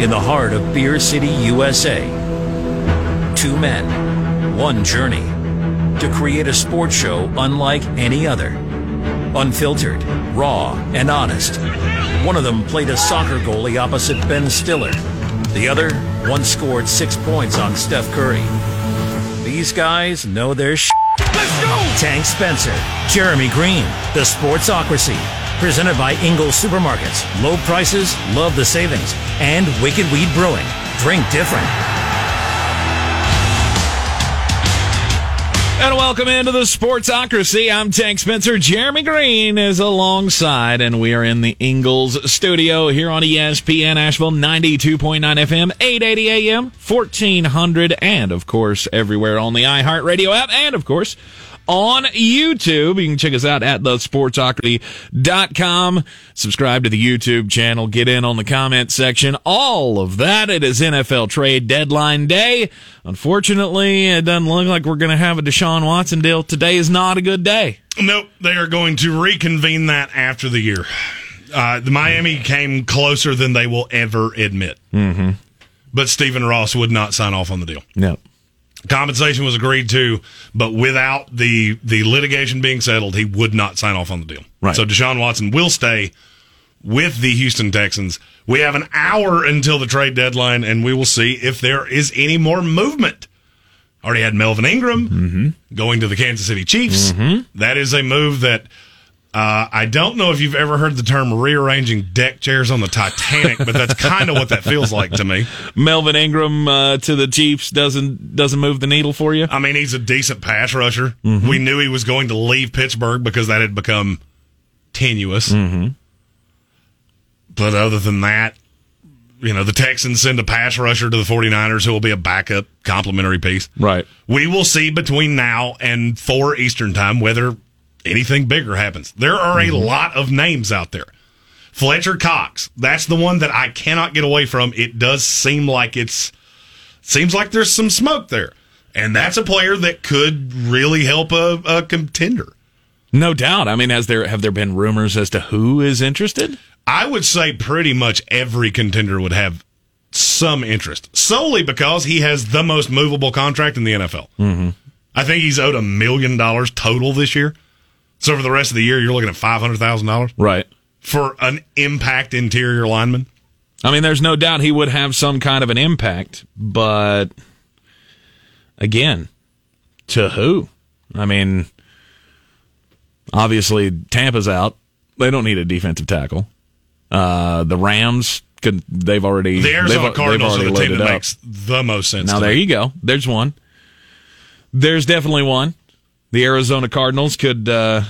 in the heart of Beer City, USA. Two men, one journey to create a sports show unlike any other. Unfiltered, raw, and honest. One of them played a soccer goalie opposite Ben Stiller. The other once scored six points on Steph Curry. These guys know their sh. Let's go! Tank Spencer, Jeremy Greene, The Sportsocracy. Presented by Ingles Supermarkets. Low prices, love the savings. And Wicked Weed Brewing. Drink different. And welcome into the Sportsocracy. I'm Tank Spencer. Jeremy Greene is alongside, and we are in the Ingles studio here on ESPN Asheville 92.9 FM, 880 AM, 1400, and of course, everywhere on the iHeartRadio app, and of course, on YouTube. You can check us out at thesportsocracy.com. Subscribe to the YouTube channel. Get in on the comment section. All of that. It is NFL trade deadline day. Unfortunately, it doesn't look like we're going to have a Deshaun Watson deal. Today is not a good day. Nope, they are going to reconvene that after the year. Uh, the Miami came closer than they will ever admit. Mm-hmm. But Stephen Ross would not sign off on the deal. No. Compensation was agreed to, but without the the litigation being settled, he would not sign off on the deal. Right. So Deshaun Watson will stay with the Houston Texans. We have an hour until the trade deadline, and we will see if there is any more movement. Already had Melvin Ingram mm-hmm. going to the Kansas City Chiefs. Mm-hmm. That is a move that uh, I don't know if you've ever heard the term rearranging deck chairs on the Titanic, but that's kind of what that feels like to me. Melvin Ingram uh, to the Chiefs doesn't doesn't move the needle for you. I mean, he's a decent pass rusher. We knew he was going to leave Pittsburgh because that had become tenuous. But other than that, you know, the Texans send a pass rusher to the 49ers who will be a backup complimentary piece. Right. We will see between now and 4 Eastern time whether anything bigger happens. There are a lot of names out there. Fletcher Cox, that's the one that I cannot get away from. It does seem like it's seems like there's some smoke there. And that's a player that could really help a, a contender. No doubt. I mean, has there have there been rumors as to who is interested? I would say pretty much every contender would have some interest, solely because he has the most movable contract in the NFL. Mm-hmm. I think he's owed a million dollars total this year. So for the rest of the year, you're looking at five hundred thousand dollars Right. for an impact interior lineman. I mean, there's no doubt he would have some kind of an impact, but again, to who? I mean, obviously Tampa's out. They don't need a defensive tackle. Uh, the Rams could. They've already. The Arizona they've, Cardinals they've are the team that up. makes the most sense. Now there me. you go. There's one. There's definitely one. The Arizona Cardinals could, uh,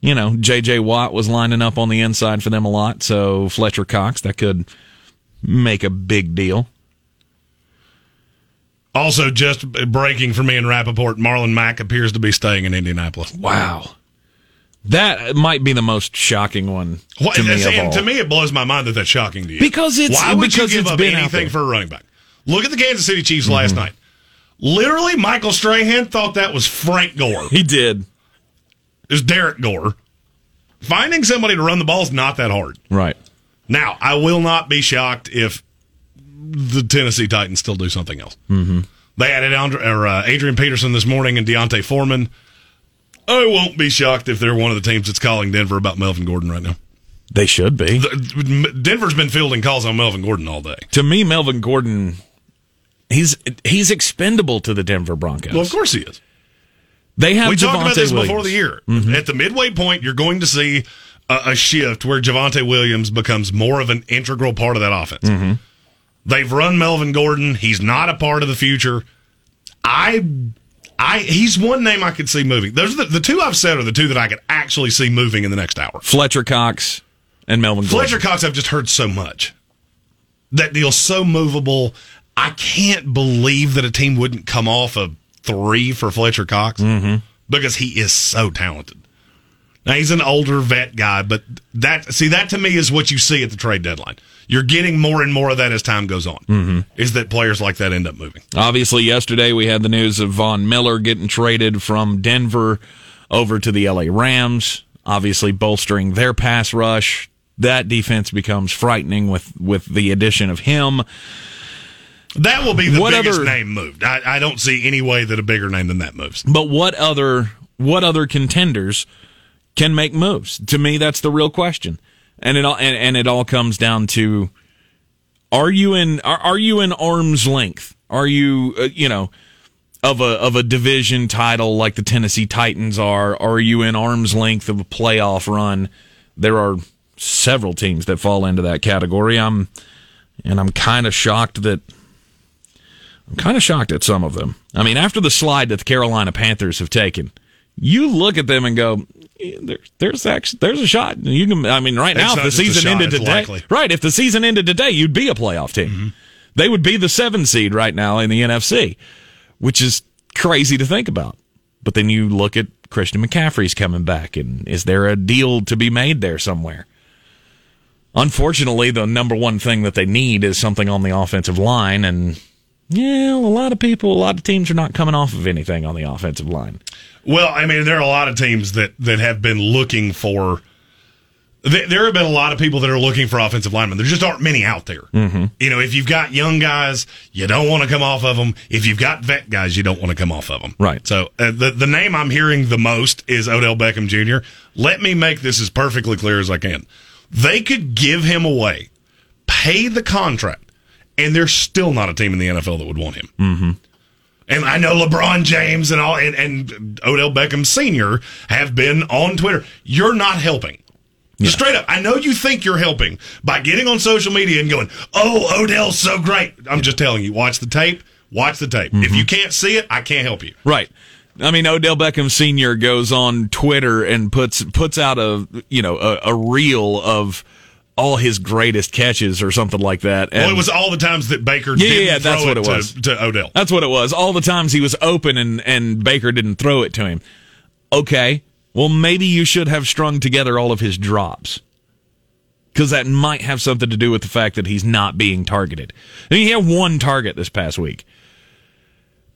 you know, J.J. Watt was lining up on the inside for them a lot, so Fletcher Cox that could make a big deal. Also, just breaking for me in Rapoport, Marlon Mack appears to be staying in Indianapolis. Wow, that might be the most shocking one What, to me of and all. to me, it blows my mind that that's shocking to you. Because it's- why would because you give it's up been anything. Mm-hmm. for a running back? Look at the Kansas City Chiefs last night. Literally, Michael Strahan thought that was Frank Gore. he did It was Derrick Gore. Finding somebody to run the ball is not that hard. right. Now, I will not be shocked if the Tennessee Titans still do something else. Mm-hmm. They added Andre, or, uh, Adrian Peterson this morning and D'Onta Foreman. I won't be shocked if they're one of the teams that's calling Denver about Melvin Gordon right now. They should be. The- Denver's been fielding calls on Melvin Gordon all day. to me, Melvin Gordon, he's he's expendable to the Denver Broncos. Well, of course he is. They have We talked about this Williams. before the year. Mm-hmm. At the midway point, you're going to see a, a shift where Javonte Williams becomes more of an integral part of that offense. Mm-hmm. They've run Melvin Gordon. He's not a part of the future. I, I, he's one name I could see moving. Those are the, the two I've said are the two that I could actually see moving in the next hour. Fletcher Cox and Melvin Gordon. Fletcher Cox, I've just heard so much. That deal's so movable. I can't believe that a team wouldn't come off a three for Fletcher Cox mm-hmm. because he is so talented. Now he's an older vet guy, but that see that to me is what you see at the trade deadline. You're getting more and more of that as time goes on. Mm-hmm. Is that players like that end up moving? Obviously, yesterday we had the news of Von Miller getting traded from Denver over to the LA Rams, obviously bolstering their pass rush. that defense becomes frightening with with the addition of him. That will be the What biggest other- name moved. I, I don't see any way that a bigger name than that moves. But what other what other contenders can make moves? To me, that's the real question. And it all and, and it all comes down to are you in are, are you in arm's length? Are you uh, you know of a of a division title like the Tennessee Titans are? Are you in arm's length of a playoff run? There are several teams that fall into that category. I'm and I'm kind of shocked that I'm kind of shocked at some of them. I mean, after the slide that the Carolina Panthers have taken, you look at them and go, "Eh, there, "There's actually there's a shot." You can, I mean, right now, It's if the season shot, ended today, likely. right? If the season ended today, you'd be a playoff team. They would be the seven seed right now in the NFC, which is crazy to think about. But then you look at Christian McCaffrey's coming back, and is there a deal to be made there somewhere? Unfortunately, the number one thing that they need is something on the offensive line, and yeah, a lot of people, a lot of teams are not coming off of anything on the offensive line. Well, I mean, there are a lot of teams that, that have been looking for. There, there have been a lot of people that are looking for offensive linemen. There just aren't many out there. Mm-hmm. You know, if you've got young guys, you don't want to come off of them. If you've got vet guys, you don't want to come off of them. Right. So uh, the the name I'm hearing the most is Odell Beckham Jr. Let me make this as perfectly clear as I can. They could give him away, pay the contract, and there's still not a team in the NFL that would want him. Mm-hmm. And I know LeBron James and all and, and Odell Beckham Sr. have been on Twitter. You're not helping. Just Straight up. I know you think you're helping by getting on social media and going, Oh, Odell's so great. I'm just telling you, watch the tape. Watch the tape. If you can't see it, I can't help you. Right. I mean, Odell Beckham Sr. goes on Twitter and puts puts out a you know a, a reel of all his greatest catches or something like that. And Well, it was all the times that Baker Yeah, didn't yeah, throw that's it, what it to, was. to Odell. That's what it was. All the times he was open and, and Baker didn't throw it to him. Okay. Well, maybe you should have strung together all of his drops. Because that might have something to do with the fact that he's not being targeted. I mean, he had one target this past week.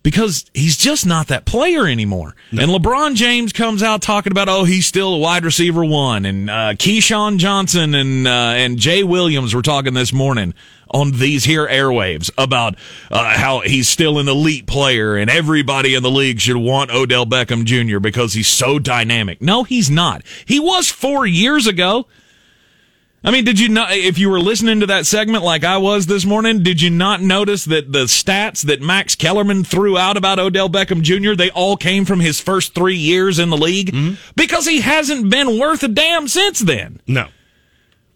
Because he's just not that player anymore. And LeBron James comes out talking about, oh, he's still a wide receiver one. And uh, Keyshawn Johnson and uh, and Jay Williams were talking this morning on these here airwaves about uh, how he's still an elite player and everybody in the league should want Odell Beckham Jr. because he's so dynamic. No, he's not. He was four years ago. I mean, did you not, if you were listening to that segment like I was this morning, did you not notice that the stats that Max Kellerman threw out about Odell Beckham Jr., they all came from his first three years in the league? Mm-hmm. Because he hasn't been worth a damn since then. No.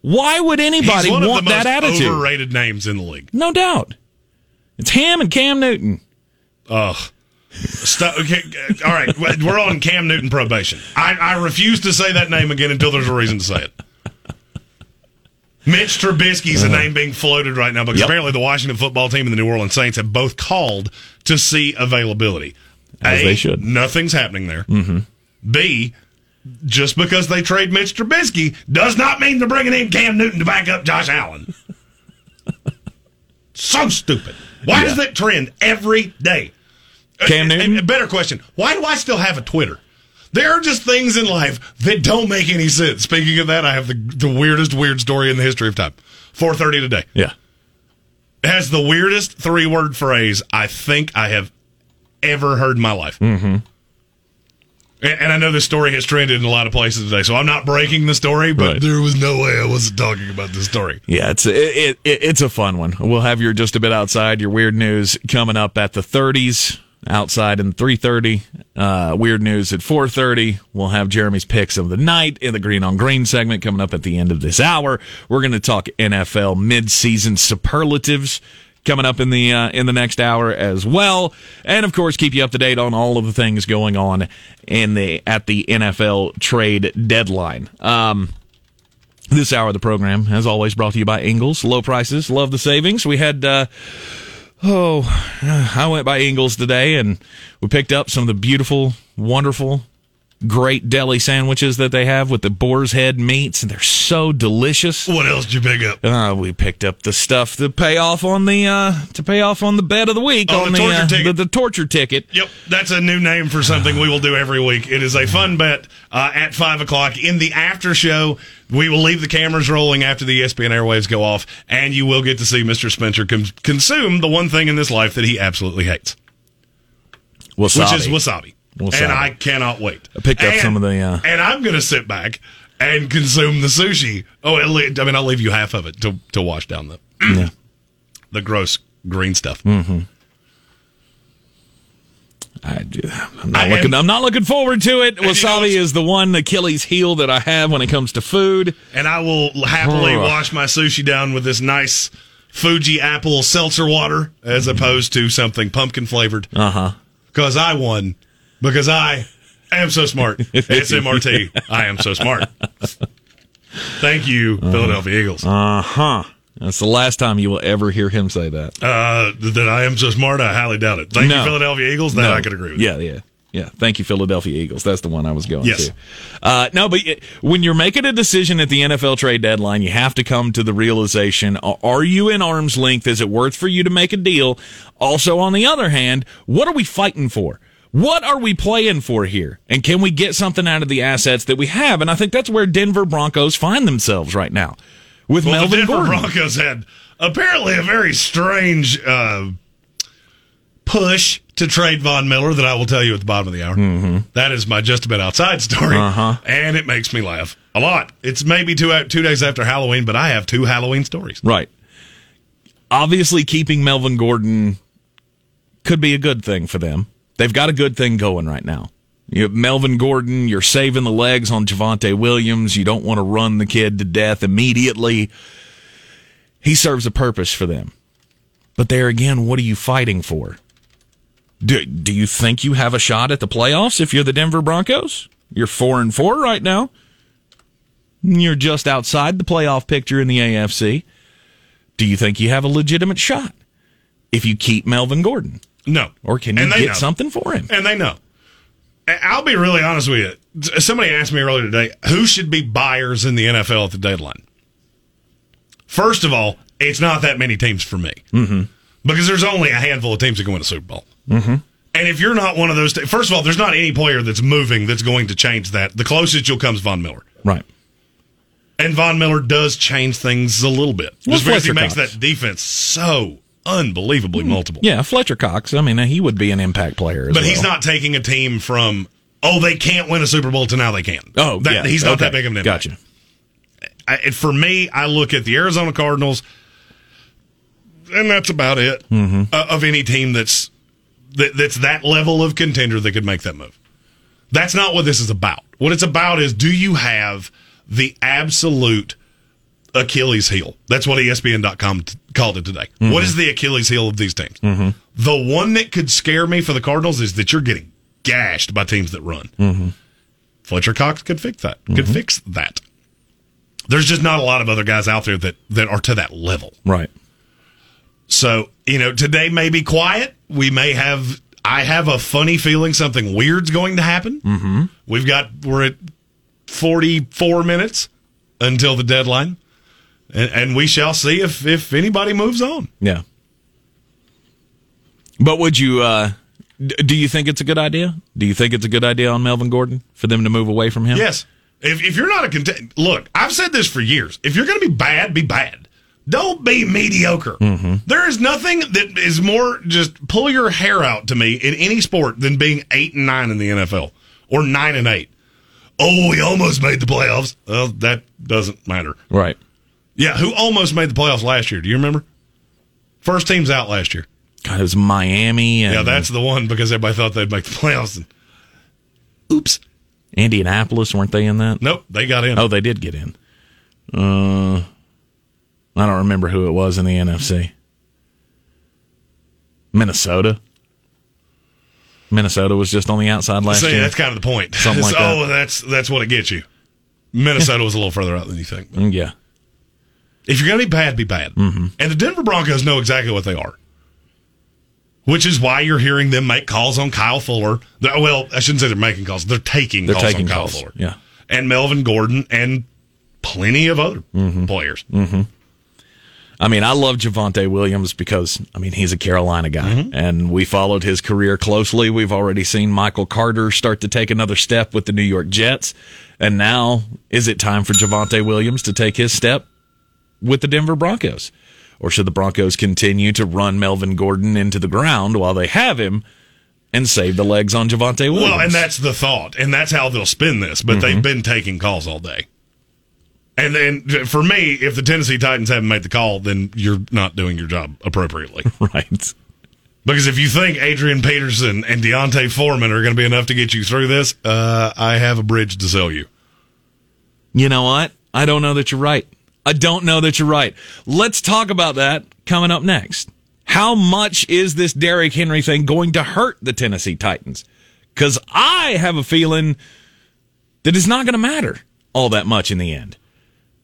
Why would anybody want that attitude? overrated names in the league. No doubt. It's him and Cam Newton. Ugh. Okay, all right, we're on Cam Newton probation. I, I refuse to say that name again until there's a reason to say it. Mitch Trubisky's a name being floated right now because Yep. apparently the Washington football team and the New Orleans Saints have both called to see availability. As A, they should. Nothing's happening there. Mm-hmm. B, just because they trade Mitch Trubisky does not mean they're bringing in Cam Newton to back up Josh Allen. so stupid. Why does that trend every day? Cam A- a- Newton? A better question: Why do I still have a Twitter? There are just things in life that don't make any sense. Speaking of that, I have the the weirdest weird story in the history of time. Four thirty today Yeah. It has the weirdest three word phrase I think I have ever heard in my life. Mm-hmm. And, and I know this story has trended in a lot of places today, so I'm not breaking the story, but Right. there was no way I wasn't talking about this story. Yeah, it's it, it, it- it's a fun one. We'll have your just a bit outside your weird news coming up at the 30s outside in 3:30. Uh, weird news at 4:30. We'll have Jeremy's picks of the night in the green on green segment coming up at the end of this hour. We're going to talk NFL midseason superlatives coming up in the uh, in the next hour as well, and of course keep you up to date on all of the things going on in the at the NFL trade deadline. Um, this hour of the program, as always, brought to you by Ingles. Low prices, love the savings. We had, uh, oh, I went by Ingles today and we picked up some of the beautiful, wonderful great deli sandwiches that they have with the boar's head meats, and they're so delicious. What else did you pick up? Uh, we picked up the stuff to pay off on the uh, to pay off on the bed of the week Oh, on the the torture uh, ticket. The, the torture ticket. Yep, that's a new name for something we will do every week. It is a fun bet uh, at five o'clock in the after show. We will leave the cameras rolling after the ESPN airwaves go off, and you will get to see Mr. Spencer com- consume the one thing in this life that he absolutely hates, Wasabi. which is wasabi. Wasabi. And I cannot wait. I picked up And- some of the, uh, and I'm going to sit back and consume the sushi. Oh, I mean, I'll leave you half of it to to wash down the Yeah. the gross green stuff. Mm-hmm. I do. I'm not I looking. am- I'm not looking forward to it. you know, Wasabi is the one Achilles heel that I have when it comes to food. and I will happily wash my sushi down with this nice Fuji apple seltzer water as opposed to something pumpkin flavored. Uh huh. Because I won. Because I am so smart. SMRT. I am so smart. Thank you, Philadelphia Eagles. Uh huh. That's the last time you will ever hear him say that. Uh, that I am so smart, I highly doubt it. Thank No. you, Philadelphia Eagles. That No. I could agree with. Yeah, yeah, yeah. Thank you, Philadelphia Eagles. That's the one I was going Yes. to. Uh, no, but when you're making a decision at the NFL trade deadline, you have to come to the realization: Are you in arm's length? Is it worth for you to make a deal? Also, on the other hand, what are we fighting for? What are we playing for here? And can we get something out of the assets that we have? And I think that's where Denver Broncos find themselves right now with Well, the Melvin Denver Gordon. Broncos had apparently a very strange uh, push to trade Von Miller that I will tell you at the bottom of the hour. Mm-hmm. That is my just about outside story, Uh-huh. and it makes me laugh a lot. It's maybe two two days after Halloween, but I have two Halloween stories. Right. Obviously, keeping Melvin Gordon could be a good thing for them. They've got a good thing going right now. You have Melvin Gordon, you're saving the legs on Javonte Williams. You don't want to run the kid to death immediately. He serves a purpose for them. But there again, what are you fighting for? Do, do you think you have a shot at the playoffs if you're the Denver Broncos? You're four and four right now. You're just outside the playoff picture in the AFC. Do you think you have a legitimate shot if you keep Melvin Gordon? No, Or can you get know. something for him? And they know. I'll be really honest with you. Somebody asked me earlier today who should be buyers in the NFL at the deadline. First of all, it's not that many teams for me mm-hmm. because there's only a handful of teams that can win a Super Bowl. Mm-hmm. And if you're not one of those, te- first of all, there's not any player that's moving that's going to change that. The closest you'll come is Von Miller. Right. And Von Miller does change things a little bit. Well, Just because he makes Cox. that defense so unbelievably multiple. Yeah, Fletcher Cox. I mean, he would be an impact player But well. he's not taking a team from oh they can't win a Super Bowl to now they can. Oh, that, yeah. he's not that big of an impact. Gotcha. I, for me, I look at the Arizona Cardinals, and that's about it Mm-hmm. uh, of any team that's that, that's that level of contender that could make that move. That's not what this is about. What it's about is do you have the absolute Achilles heel? That's what ESPN.com t- called it today. Mm-hmm. What is the Achilles heel of these teams? The one that could scare me for the Cardinals is that you're getting gashed by teams that run. Mm-hmm. Fletcher Cox could fix that. Could fix that. There's just not a lot of other guys out there that, that are to that level. Right. So, you know, today may be quiet. We may have, I have a funny feeling something weird's going to happen. Mm-hmm. We've got, we're at 44 minutes until the deadline. And, and we shall see if, if anybody moves on. Yeah. But would you, uh, do you think it's a good idea? Do you think it's a good idea on Melvin Gordon for them to move away from him? Yes. If, if you're not a contender, look, I've said this for years. If you're going to be bad, be bad. Don't be mediocre. There is nothing that is more just pull your hair out to me in any sport than being eight and nine in the NFL or nine and eight. Oh, we almost made the playoffs. Well, that doesn't matter. Right. Yeah, who almost made the playoffs last year? Do you remember? First team's out last year. God, it was Miami and Yeah, that's the one because everybody thought they'd make the playoffs. And, oops. Indianapolis. Weren't they in that? Nope, they got in. Oh, they did get in. Uh, I don't remember who it was in the NFC. Minnesota. Minnesota was just on the outside last See, year. that's kind of the point. Something like oh, that. that's that's what it gets you. Minnesota was a little further out than you think. But Mm, yeah. If you're going to be bad, be bad. Mm-hmm. And the Denver Broncos know exactly what they are. Which is why you're hearing them make calls on Kyle Fuller. They're- Well, I shouldn't say they're making calls. They're taking They're calls taking on Kyle Fuller. yeah. And Melvin Gordon and plenty of other Mm-hmm. players. I mean, I love Javonte Williams because, I mean, he's a Carolina guy, and we followed his career closely. We've already seen Michael Carter start to take another step with the New York Jets. And now, is it time for Javonte Williams to take his step with the Denver Broncos? Or should the Broncos continue to run Melvin Gordon into the ground while they have him and save the legs on Javonte Williams? Well, and that's the thought, and that's how they'll spin this. But Mm-hmm. they've been taking calls all day. And then for me, if the Tennessee Titans haven't made the call, then you're not doing your job appropriately. right. because if you think Adrian Peterson and D'Onta Foreman are going to be enough to get you through this, uh, I have a bridge to sell you. You know what? I don't know that you're right. I don't know that you're right. Let's talk about that coming up next. How much is this Derrick Henry thing going to hurt the Tennessee Titans? Because I have a feeling that it's not going to matter all that much in the end.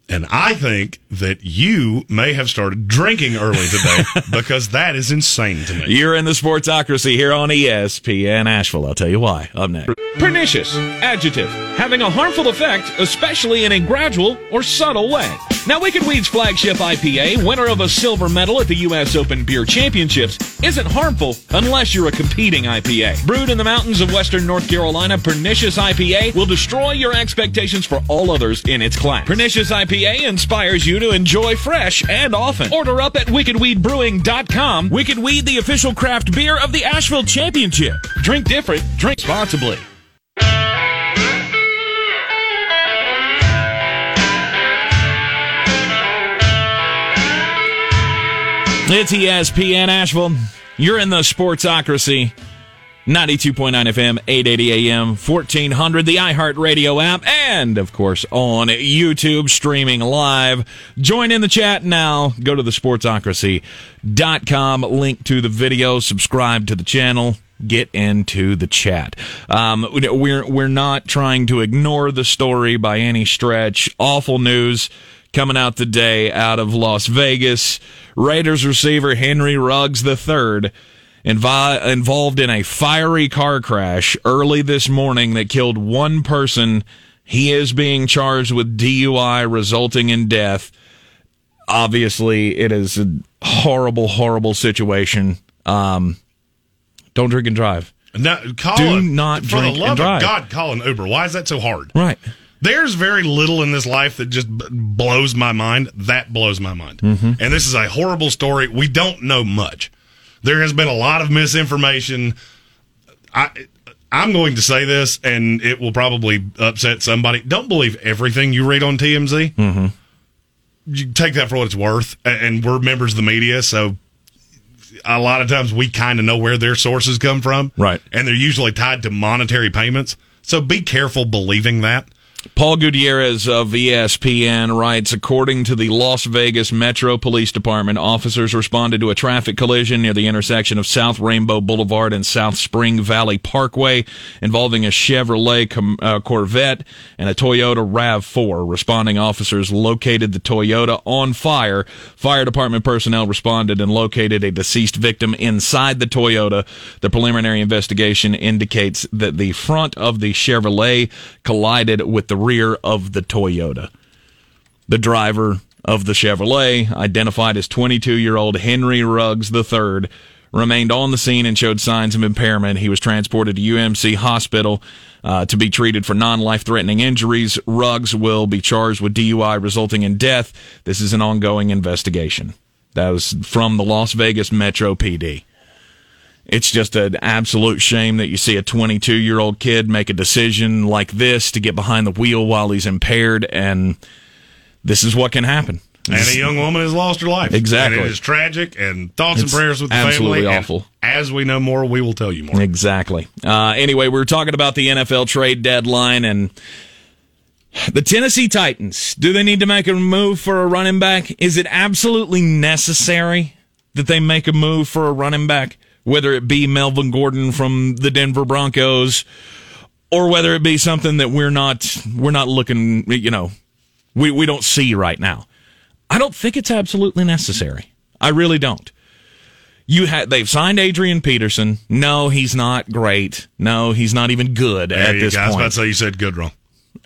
And I think that you may have started drinking early today because that is insane to me. You're in the Sportsocracy here on ESPN Asheville. I'll tell you why. Up next. Pernicious, adjective, having a harmful effect, especially in a gradual or subtle way. Now, Wicked Weed's flagship IPA, winner of a silver medal at the U.S. Open Beer Championships, isn't harmful unless you're a competing IPA. Brewed in the mountains of western North Carolina, Pernicious IPA will destroy your expectations for all others in its class. Pernicious IPA inspires you to enjoy fresh and often. Order up at wickedweedbrewing.com. Wicked Weed, the official craft beer of the Asheville Championship. Drink different, drink responsibly. It's ESPN Asheville. You're in the Sportsocracy. 92.9 FM, 880 AM, 1400, the iHeartRadio app, and of course on YouTube streaming live. Join in the chat now. Go to the sportsocracy.com, link to the video, subscribe to the channel. Get into the chat. Um, we're we're not trying to ignore the story by any stretch. Awful news coming out today out of Las Vegas. Raiders receiver Henry Ruggs III invi- involved in a fiery car crash early this morning that killed one person. He is being charged with DUI resulting in death. Obviously, it is a horrible, horrible situation. Um, don't drink and drive. No, call Do not for drink the and drive. of God, call an Uber. Why is that so hard? Right. There's very little in this life that just b- blows my mind. That blows my mind. Mm-hmm. And this is a horrible story. We don't know much. There has been a lot of misinformation. I I'm going to say this, and it will probably upset somebody. Don't believe everything you read on TMZ. Mm-hmm. You take that for what it's worth, and we're members of the media, so a lot of times we kind of know where their sources come from, Right. And they're usually tied to monetary payments. So be careful believing that. Paul Gutierrez of ESPN writes, according to the Las Vegas Metro Police Department, officers responded to a traffic collision near the intersection of South Rainbow Boulevard and South Spring Valley Parkway involving a Chevrolet uh, Corvette and a Toyota RAV4. Responding officers located the Toyota on fire. Fire department personnel responded and located a deceased victim inside the Toyota. The preliminary investigation indicates that the front of the Chevrolet collided with the rear of the Toyota. The driver of the Chevrolet, identified as 22 year old Henry Ruggs III, remained on the scene and showed signs of impairment. He was transported to UMC Hospital uh, to be treated for non life threatening injuries. Ruggs will be charged with DUI resulting in death. This is an ongoing investigation. That was from the Las Vegas Metro PD. It's just an absolute shame that you see a 22 year old kid make a decision like this to get behind the wheel while he's impaired, and this is what can happen. And a young woman has lost her life. Exactly. And it is tragic, and thoughts It's and prayers with the absolutely family. and awful. as we know more, we will tell you more. Exactly. Uh, anyway, we were talking about the NFL trade deadline and the Tennessee Titans. Do they need to make a move for a running back? Is it absolutely necessary that they make a move for a running back, whether it be Melvin Gordon from the Denver Broncos or whether it be something that we're not we're not looking, you know, we we don't see right now. I don't think it's absolutely necessary. I really don't. You had they've signed Adrian Peterson. No, he's not great. No, he's not even good There at this go. I was about to say you said good wrong.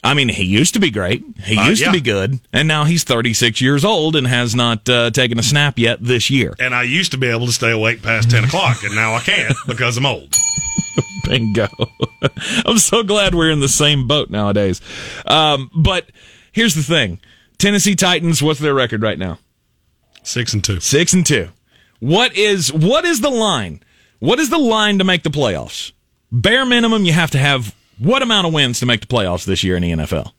I mean, he used to be great. He Uh, used yeah. to be good, and now he's 36 years old and has not uh, taken a snap yet this year. And I used to be able to stay awake past 10 o'clock, and now I can't because I'm old. Bingo. I'm so glad we're in the same boat nowadays. Um, but here's the thing: Tennessee Titans. What's their record right now? Six and two. Six and two. What is what is the line? What is the line to make the playoffs? Bare minimum, you have to have what amount of wins to make the playoffs this year in the NFL,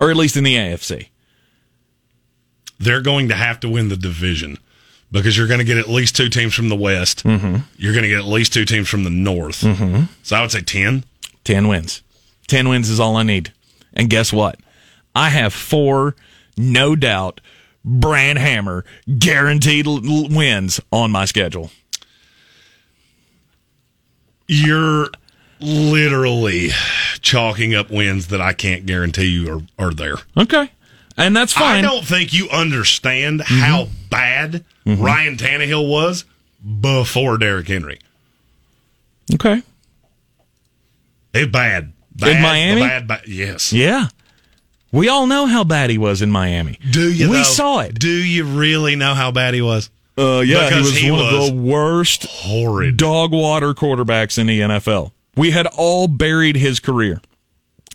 or at least in the AFC? They're going to have to win the division because you're going to get at least two teams from the West. Mm-hmm. You're going to get at least two teams from the North. So I would say 10. 10 wins. 10 wins is all I need. And guess what? I have four, no doubt, brand hammer, guaranteed l- wins on my schedule. You're literally chalking up wins that I can't guarantee you are, are there. Okay. And that's fine. I don't think you understand how Mm-hmm. bad Ryan Tannehill was before Derrick Henry. Okay. It's bad. bad Miami? Bad, bad, yes. Yeah. We all know how bad he was in Miami. Do you? We though? saw it. Do you really know how bad he was? Uh, yeah, Because he was he one was of the worst Horrid. dog water quarterbacks in the NFL. We had all buried his career.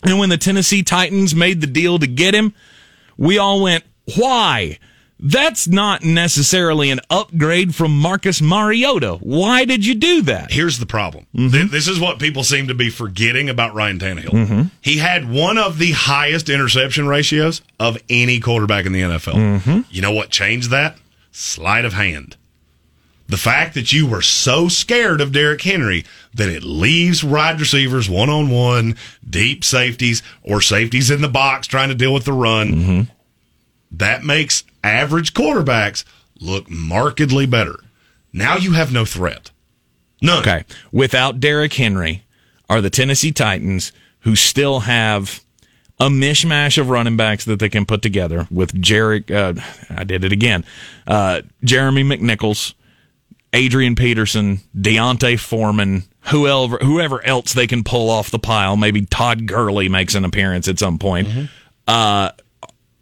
And when the Tennessee Titans made the deal to get him, we all went, why? That's not necessarily an upgrade from Marcus Mariota. Why did you do that? Here's the problem. Mm-hmm. This is what people seem to be forgetting about Ryan Tannehill. He had one of the highest interception ratios of any quarterback in the NFL. Mm-hmm. You know what changed that? Sleight of hand. The fact that you were so scared of Derrick Henry that it leaves wide receivers one on one, deep safeties, or safeties in the box trying to deal with the run. Mm-hmm. That makes average quarterbacks look markedly better. Now you have no threat. None. Okay. Without Derrick Henry, are the Tennessee Titans who still have a mishmash of running backs that they can put together with Jarek, uh, I did it again, uh, Jeremy McNichols, Adrian Peterson, D'Onta Foreman, whoever, whoever else they can pull off the pile. Maybe Todd Gurley makes an appearance at some point. Uh,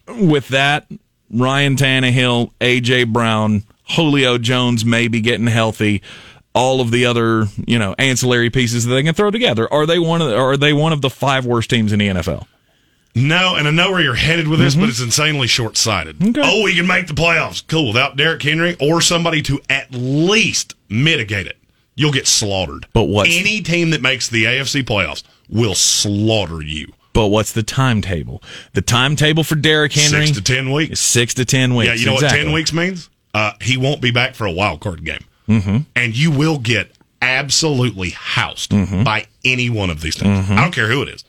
with that, Ryan Tannehill, AJ Brown, Julio Jones maybe getting healthy, all of the other you know ancillary pieces that they can throw together. Are they one of the, are they one of the five worst teams in the NFL? No, and I know where you're headed with this, but it's insanely short sighted. Mm-hmm. Okay. Oh, we can make the playoffs. Cool. Without Derrick Henry or somebody to at least mitigate it, you'll get slaughtered. But what? any team that makes the AFC playoffs will slaughter you. But what's the timetable? The timetable for Derrick Henry Six to ten weeks. six to ten weeks. Yeah, you know Exactly. what ten weeks means? Uh, he won't be back for a wild card game, mm-hmm. and you will get absolutely housed Mm-hmm. by any one of these teams. I don't care who it is.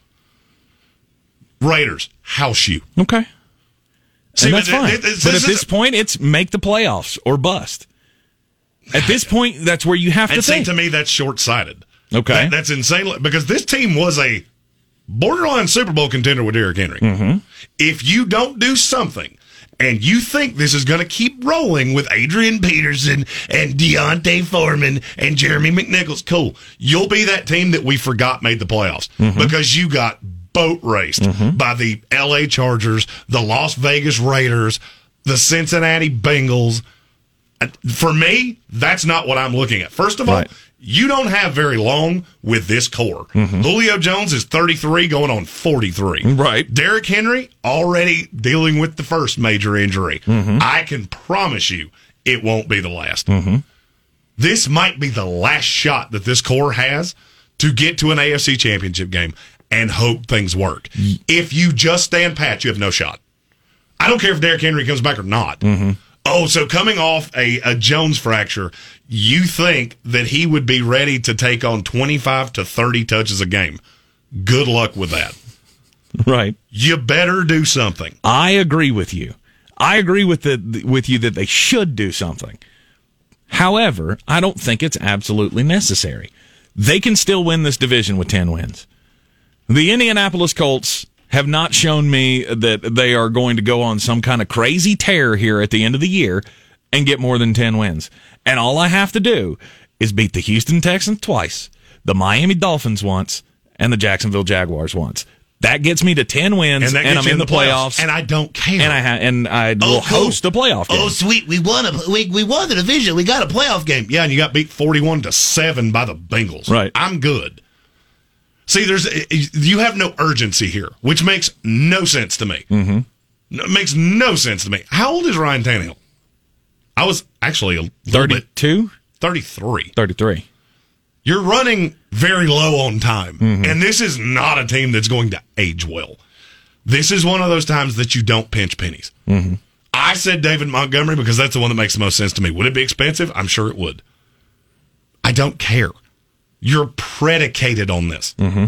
Raiders house you. Okay, See, and that's fine. it- it's- but at this is- point, it's make the playoffs or bust. At this point, that's where you have to And see, think. to me, that's short sighted. Okay. That- that's insane because this team was a borderline Super Bowl contender with Derrick Henry. Mm-hmm. If you don't do something and you think this is going to keep rolling with Adrian Peterson and D'Onta Foreman and Jeremy McNichols, cool. You'll be that team that we forgot made the playoffs Mm-hmm. because you got boat raced mm-hmm. by the LA Chargers, the Las Vegas Raiders, the Cincinnati Bengals. For me, that's not what I'm looking at. First of all, you don't have very long with this core. Mm-hmm. Julio Jones is 33, going on 43. Right. Derrick Henry already dealing with the first major injury. Mm-hmm. I can promise you it won't be the last. This might be the last shot that this core has to get to an AFC championship game and hope things work. If you just stand pat, you have no shot. I don't care if Derrick Henry comes back or not. Mm-hmm. Oh, so coming off a, a Jones fracture, you think that he would be ready to take on 25 to 30 touches a game. Good luck with that. right. You better do something. I agree with you. I agree with the with you that they should do something. However, I don't think it's absolutely necessary. They can still win this division with 10 wins. The Indianapolis Colts have not shown me that they are going to go on some kind of crazy tear here at the end of the year and get more than 10 wins. And all I have to do is beat the Houston Texans twice, the Miami Dolphins once, and the Jacksonville Jaguars once. That gets me to 10 wins, and, gets I'm you in the playoffs. And I don't care. and I ha- and I oh, will cool. host a playoff game. Oh, sweet. We won a we, we won the division. We got a playoff game. Yeah, and you got beat forty-one to seven by the Bengals. Right. I'm good. See, there's eh, eh, you have no urgency here, which makes no sense to me. Mm-hmm. It makes no sense to me. How old is Ryan Tannehill? I was actually a little bit 32? 33. 33. You're running very low on time, mm-hmm. and this is not a team that's going to age well. This is one of those times that you don't pinch pennies. Mm-hmm. I said David Montgomery because that's the one that makes the most sense to me. Would it be expensive? I'm sure it would. I don't care. You're predicated on this. Mm-hmm.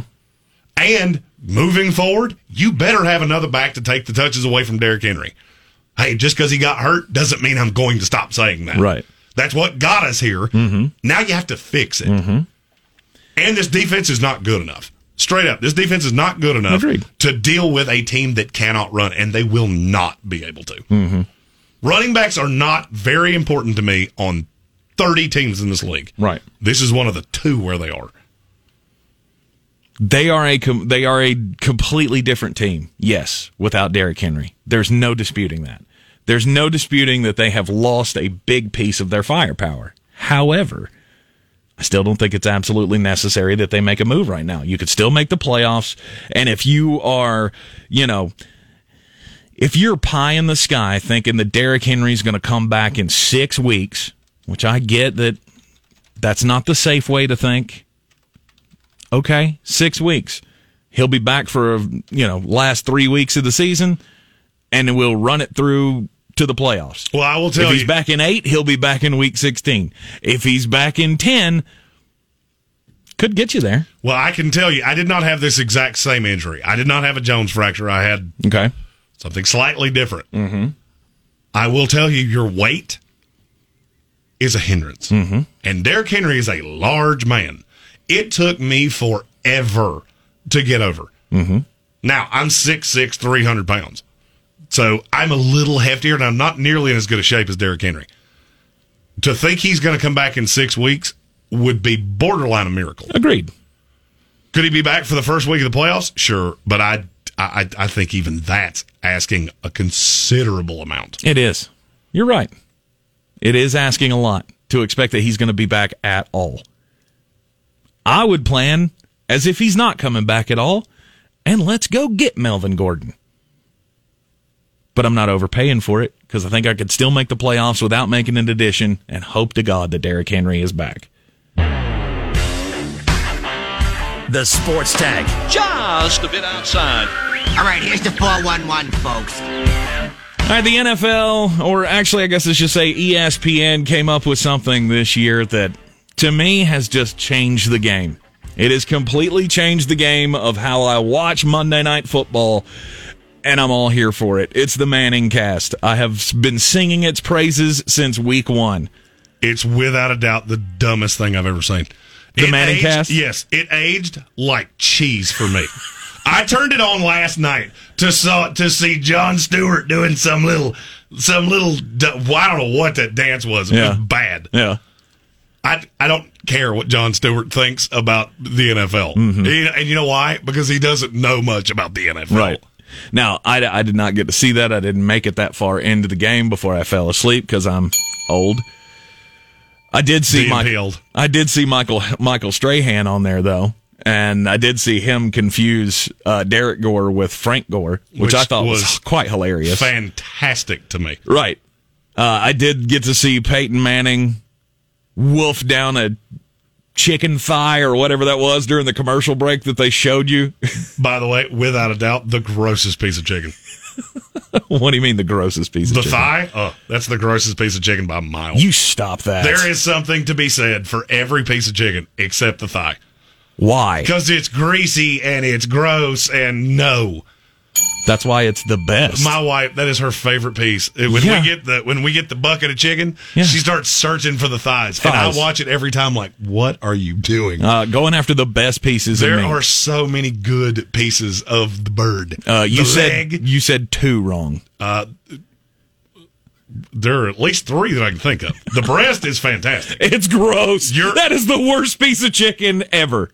And moving forward, you better have another back to take the touches away from Derrick Henry. Hey, just because he got hurt doesn't mean I'm going to stop saying that. Right. That's what got us here. Mm-hmm. Now you have to fix it. Mm-hmm. And this defense is not good enough. Straight up, this defense is not good enough Agreed. to deal with a team that cannot run, and they will not be able to. Running backs are not very important to me on 30 teams in this league. Right. This is one of the two where they are. They are a com- they are a completely different team. Yes, without Derrick Henry. There's no disputing that. There's no disputing that they have lost a big piece of their firepower. However, I still don't think it's absolutely necessary that they make a move right now. You could still make the playoffs, and if you are, you know, if you're pie in the sky thinking that Derrick Henry's going to come back in 6 weeks, which I get that that's not the safe way to think okay, six weeks. He'll be back for you know last three weeks of the season, and we'll run it through to the playoffs. Well, I will tell you if he's back in eight, he'll be back in week sixteen. If he's back in ten, could get you there. well, I can tell you, I did not have this exact same injury. I did not have a Jones fracture. I had Okay, something slightly different. Mm-hmm. I will tell you, your weight is a hindrance. Mm-hmm. And Derrick Henry is a large man. It took me forever to get over. Mm-hmm. Now, I'm 6'6", 300 pounds. So I'm a little heftier, and I'm not nearly in as good a shape as Derrick Henry. To think he's going to come back in six weeks would be borderline a miracle. agreed. Could he be back for the first week of the playoffs? Sure, but I, I, I think even that's asking a considerable amount. It is. You're right. It is asking a lot to expect that he's going to be back at all. I would plan as if he's not coming back at all, and let's go get Melvin Gordon. But I'm not overpaying for it because I think I could still make the playoffs without making an addition and hope to God that Derrick Henry is back. The Sports Tag. Just a bit outside. All right, here's the 411, folks. Right, the NFL, or actually, I guess I should say ESPN, came up with something this year that, to me, has just changed the game. It has completely changed the game of how I watch Monday Night Football, and I'm all here for it. It's the Manning cast. I have been singing its praises since week one. It's without a doubt the dumbest thing I've ever seen. The It Manning aged- cast? Yes, it aged like cheese for me. I turned it on last night to saw to see Jon Stewart doing some little some little well, I don't know what that dance was. It Yeah. was bad. Yeah. I I don't care what Jon Stewart thinks about the NFL. Mm-hmm. He- and you know why? Because he doesn't know much about the NFL. Right. Now, I, I did not get to see that. I didn't make it that far into the game before I fell asleep because I'm old. I did see old. I did see Michael Michael Strahan on there though, and I did see him confuse uh, Derrick Gore with Frank Gore, which, Which I thought was, was quite hilarious. Fantastic to me. right. Uh, I did get to see Peyton Manning wolf down a chicken thigh or whatever that was during the commercial break that they showed you. By the way, without a doubt, the grossest piece of chicken. what do you mean the grossest piece of chicken? The chicken? thigh, oh, that's the grossest piece of chicken by a mile. You stop that. There is something to be said for every piece of chicken except the thigh. Why? Because it's greasy and it's gross and no. That's why it's the best. My wife, that is her favorite piece. When Yeah. we get the when we get the bucket of chicken, Yeah. she starts searching for the thighs. And I watch it every time like, what are you doing? uh, going after the best pieces there are so many good pieces of the bird. uh, you the said leg, you said two wrong. there are at least three that I can think of. The breast is fantastic. It's gross. You're- that is the worst piece of chicken ever.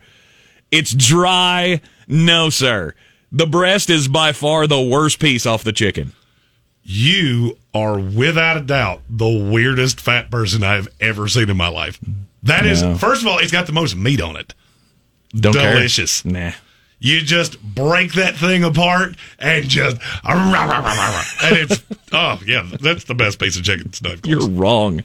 It's dry. No, sir. The breast is by far the worst piece off the chicken. You are without a doubt the weirdest fat person I've ever seen in my life. That is, first of all, it's got the most meat on it. Don't care. Delicious. Nah. You just break that thing apart and just and it's oh yeah, that's the best piece of chicken snuff. You're wrong.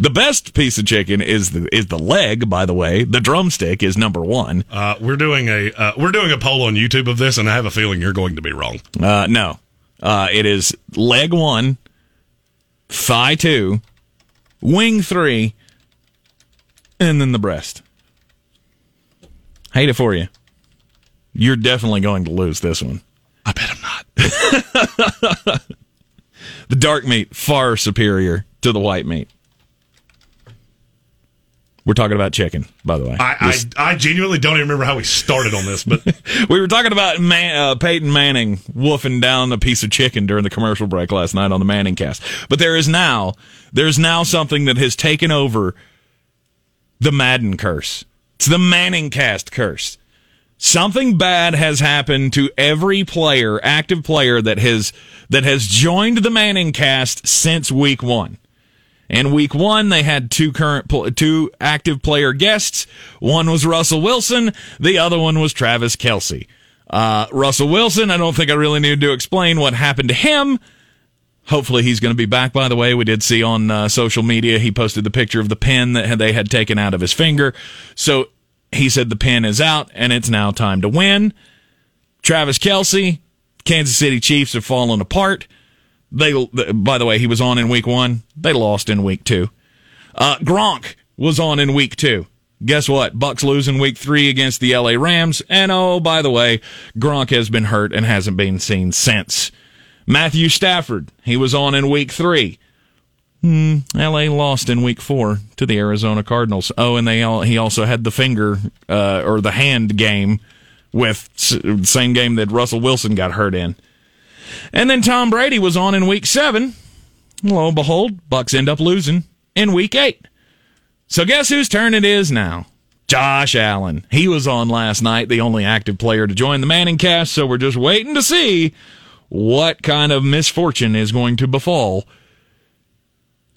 The best piece of chicken is the is the leg. By the way, the drumstick is number one. Uh, we're doing a uh, we're doing a poll on YouTube of this, and I have a feeling you're going to be wrong. Uh, no, uh, it is leg one, thigh two, wing three, and then the breast. Hate it for you. You're definitely going to lose this one. I bet I'm not. The dark meat far superior to the white meat. We're talking about chicken, by the way. I, Just- I I genuinely don't even remember how we started on this, but we were talking about Man, uh, Peyton Manning woofing down a piece of chicken during the commercial break last night on the Manning cast. But there is now there's now something that has taken over the Madden curse. It's the Manning cast curse. Something bad has happened to every player, active player that has that has joined the Manning cast since week 1. In week one, they had two current, two active player guests. One was Russell Wilson. The other one was Travis Kelce. Uh, Russell Wilson, I don't think I really need to explain what happened to him. Hopefully he's going to be back. By the way, we did see on uh, social media he posted the picture of the pin that they had taken out of his finger. So he said the pin is out and it's now time to win. Travis Kelce, Kansas City Chiefs have fallen apart. They, by the way, he was on in week one. They lost in week two. Uh, Gronk was on in week two. Guess what? Bucks lose in week three against the LA Rams. And oh, by the way, Gronk has been hurt and hasn't been seen since. Matthew Stafford, he was on in week three. Hmm, LA lost in week four to the Arizona Cardinals. Oh, and they all, he also had the finger, uh, or the hand game with same game that Russell Wilson got hurt in. And then Tom Brady was on in week seven. Lo and behold, Bucks end up losing in week eight. So guess whose turn it is now? Josh Allen. He was on last night, the only active player to join the Manning cast, so we're just waiting to see what kind of misfortune is going to befall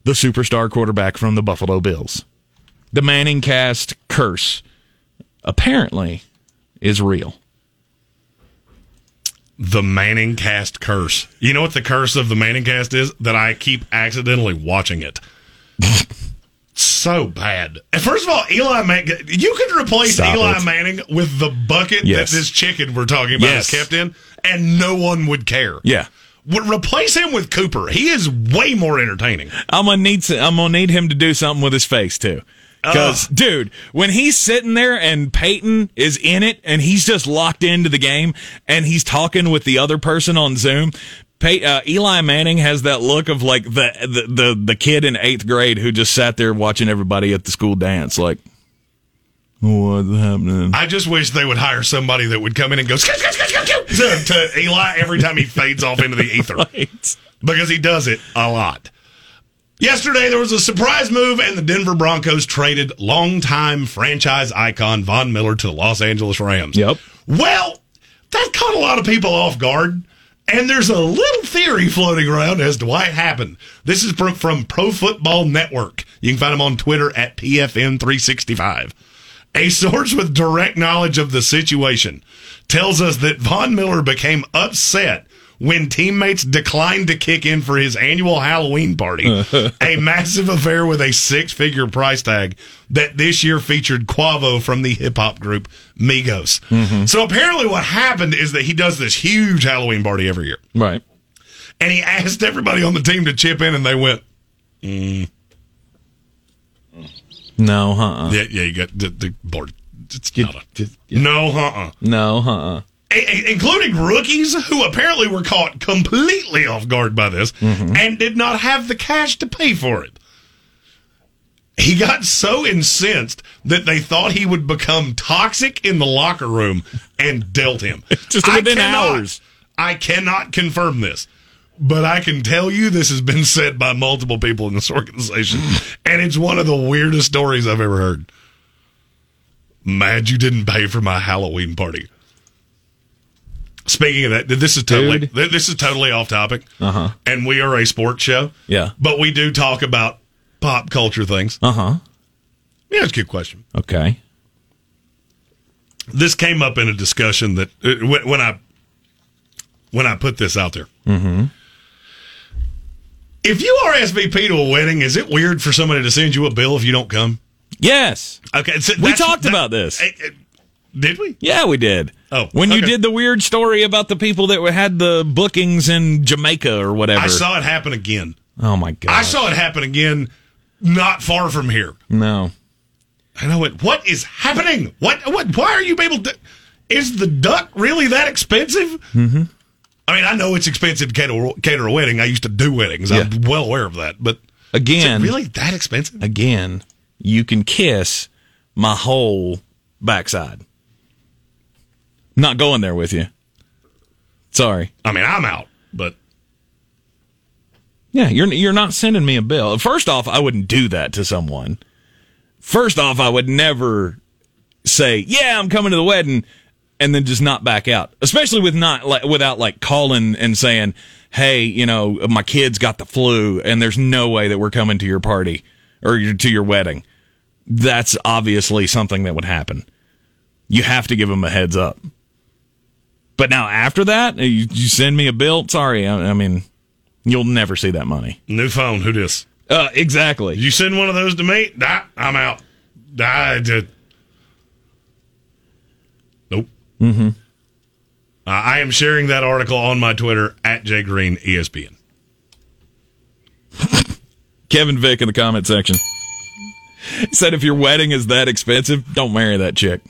the superstar quarterback from the Buffalo Bills. The Manning cast curse apparently is real. the Manning cast curse. You know what the curse of the Manning cast is? That I keep accidentally watching it. so bad. And first of all, Eli Manning, you could replace Stop Eli it. Manning with the bucket Yes. that this chicken we're talking about Yes. is kept in, and no one would care. Yeah. Would replace him with Cooper. He is way more entertaining. I'm gonna need some, I'm gonna need him to do something with his face too. Because, dude, when he's sitting there and Peyton is in it and he's just locked into the game and he's talking with the other person on Zoom, Pey- uh, Eli Manning has that look of like the, the the the kid in eighth grade who just sat there watching everybody at the school dance, like, what's happening? I just wish they would hire somebody that would come in and go to, to Eli every time he fades off into the ether. Right. because he does it a lot. Yesterday, there was a surprise move, and the Denver Broncos traded longtime franchise icon Von Miller to the Los Angeles Rams. Yep. Well, that caught a lot of people off guard, and there's a little theory floating around as to why it happened. This is from, from Pro Football Network. You can find them on Twitter at PFN365. A source with direct knowledge of the situation tells us that Von Miller became upset when teammates declined to kick in for his annual Halloween party, a massive affair with a six figure price tag that this year featured Quavo from the hip hop group Migos. Mm-hmm. So apparently, what happened is that he does this huge Halloween party every year, Right. and he asked everybody on the team to chip in, and they went, mm, No, uh-uh. Yeah, yeah, you got the, the board. It's not a, no, uh uh No, uh-uh. A- including rookies who apparently were caught completely off guard by this and did not have the cash to pay for it. He got so incensed that they thought he would become toxic in the locker room and dealt him. Just I within cannot- hours. I cannot confirm this, but I can tell you this has been said by multiple people in this organization, and it's one of the weirdest stories I've ever heard. Mad you didn't pay for my Halloween party. Speaking of that, this is totally Dude. this is totally off topic, Uh-huh. and we are a sports show. Yeah. but we do talk about pop culture things. Uh huh. Yeah, it's a good question. Okay. This came up in a discussion that uh, when, when I when I put this out there. Mm-hmm. If you RSVP to a wedding, is it weird for somebody to send you a bill if you don't come? Yes. Okay, so We talked that- about this. Did we? Yeah, we did. Oh, when you did the weird story about the people that had the bookings in Jamaica or whatever. I saw it happen again. Oh my god! I saw it happen again, not far from here. No. I know went, "What is happening? What? What? Why are you able to? Is the duck really that expensive?" Mm-hmm. I mean, I know it's expensive to cater, cater a wedding. I used to do weddings. I'm well aware of that. But is it Again, really that expensive? again, you can kiss my whole backside. Not going there with you. Sorry. I mean, I'm out, but Yeah, you're you're not sending me a bill. First off, I wouldn't do that to someone. First off, I would never say, "Yeah, I'm coming to the wedding," and then just not back out. Especially with not like without like calling and saying, "Hey, you know, my kid's got the flu, and there's no way that we're coming to your party or your- to your wedding." That's obviously something that would happen. You have to give them a heads up. But now after that, you, you send me a bill. Sorry, I, I mean, you'll never see that money. new phone. Who this? Uh, exactly. You send one of those to me? Nah, I'm out. I did. Nope. Mm-hmm. Uh, I am sharing that article on my Twitter at Jay Green ESPN. Kevin Vick in the comment section said if your wedding is that expensive, don't marry that chick.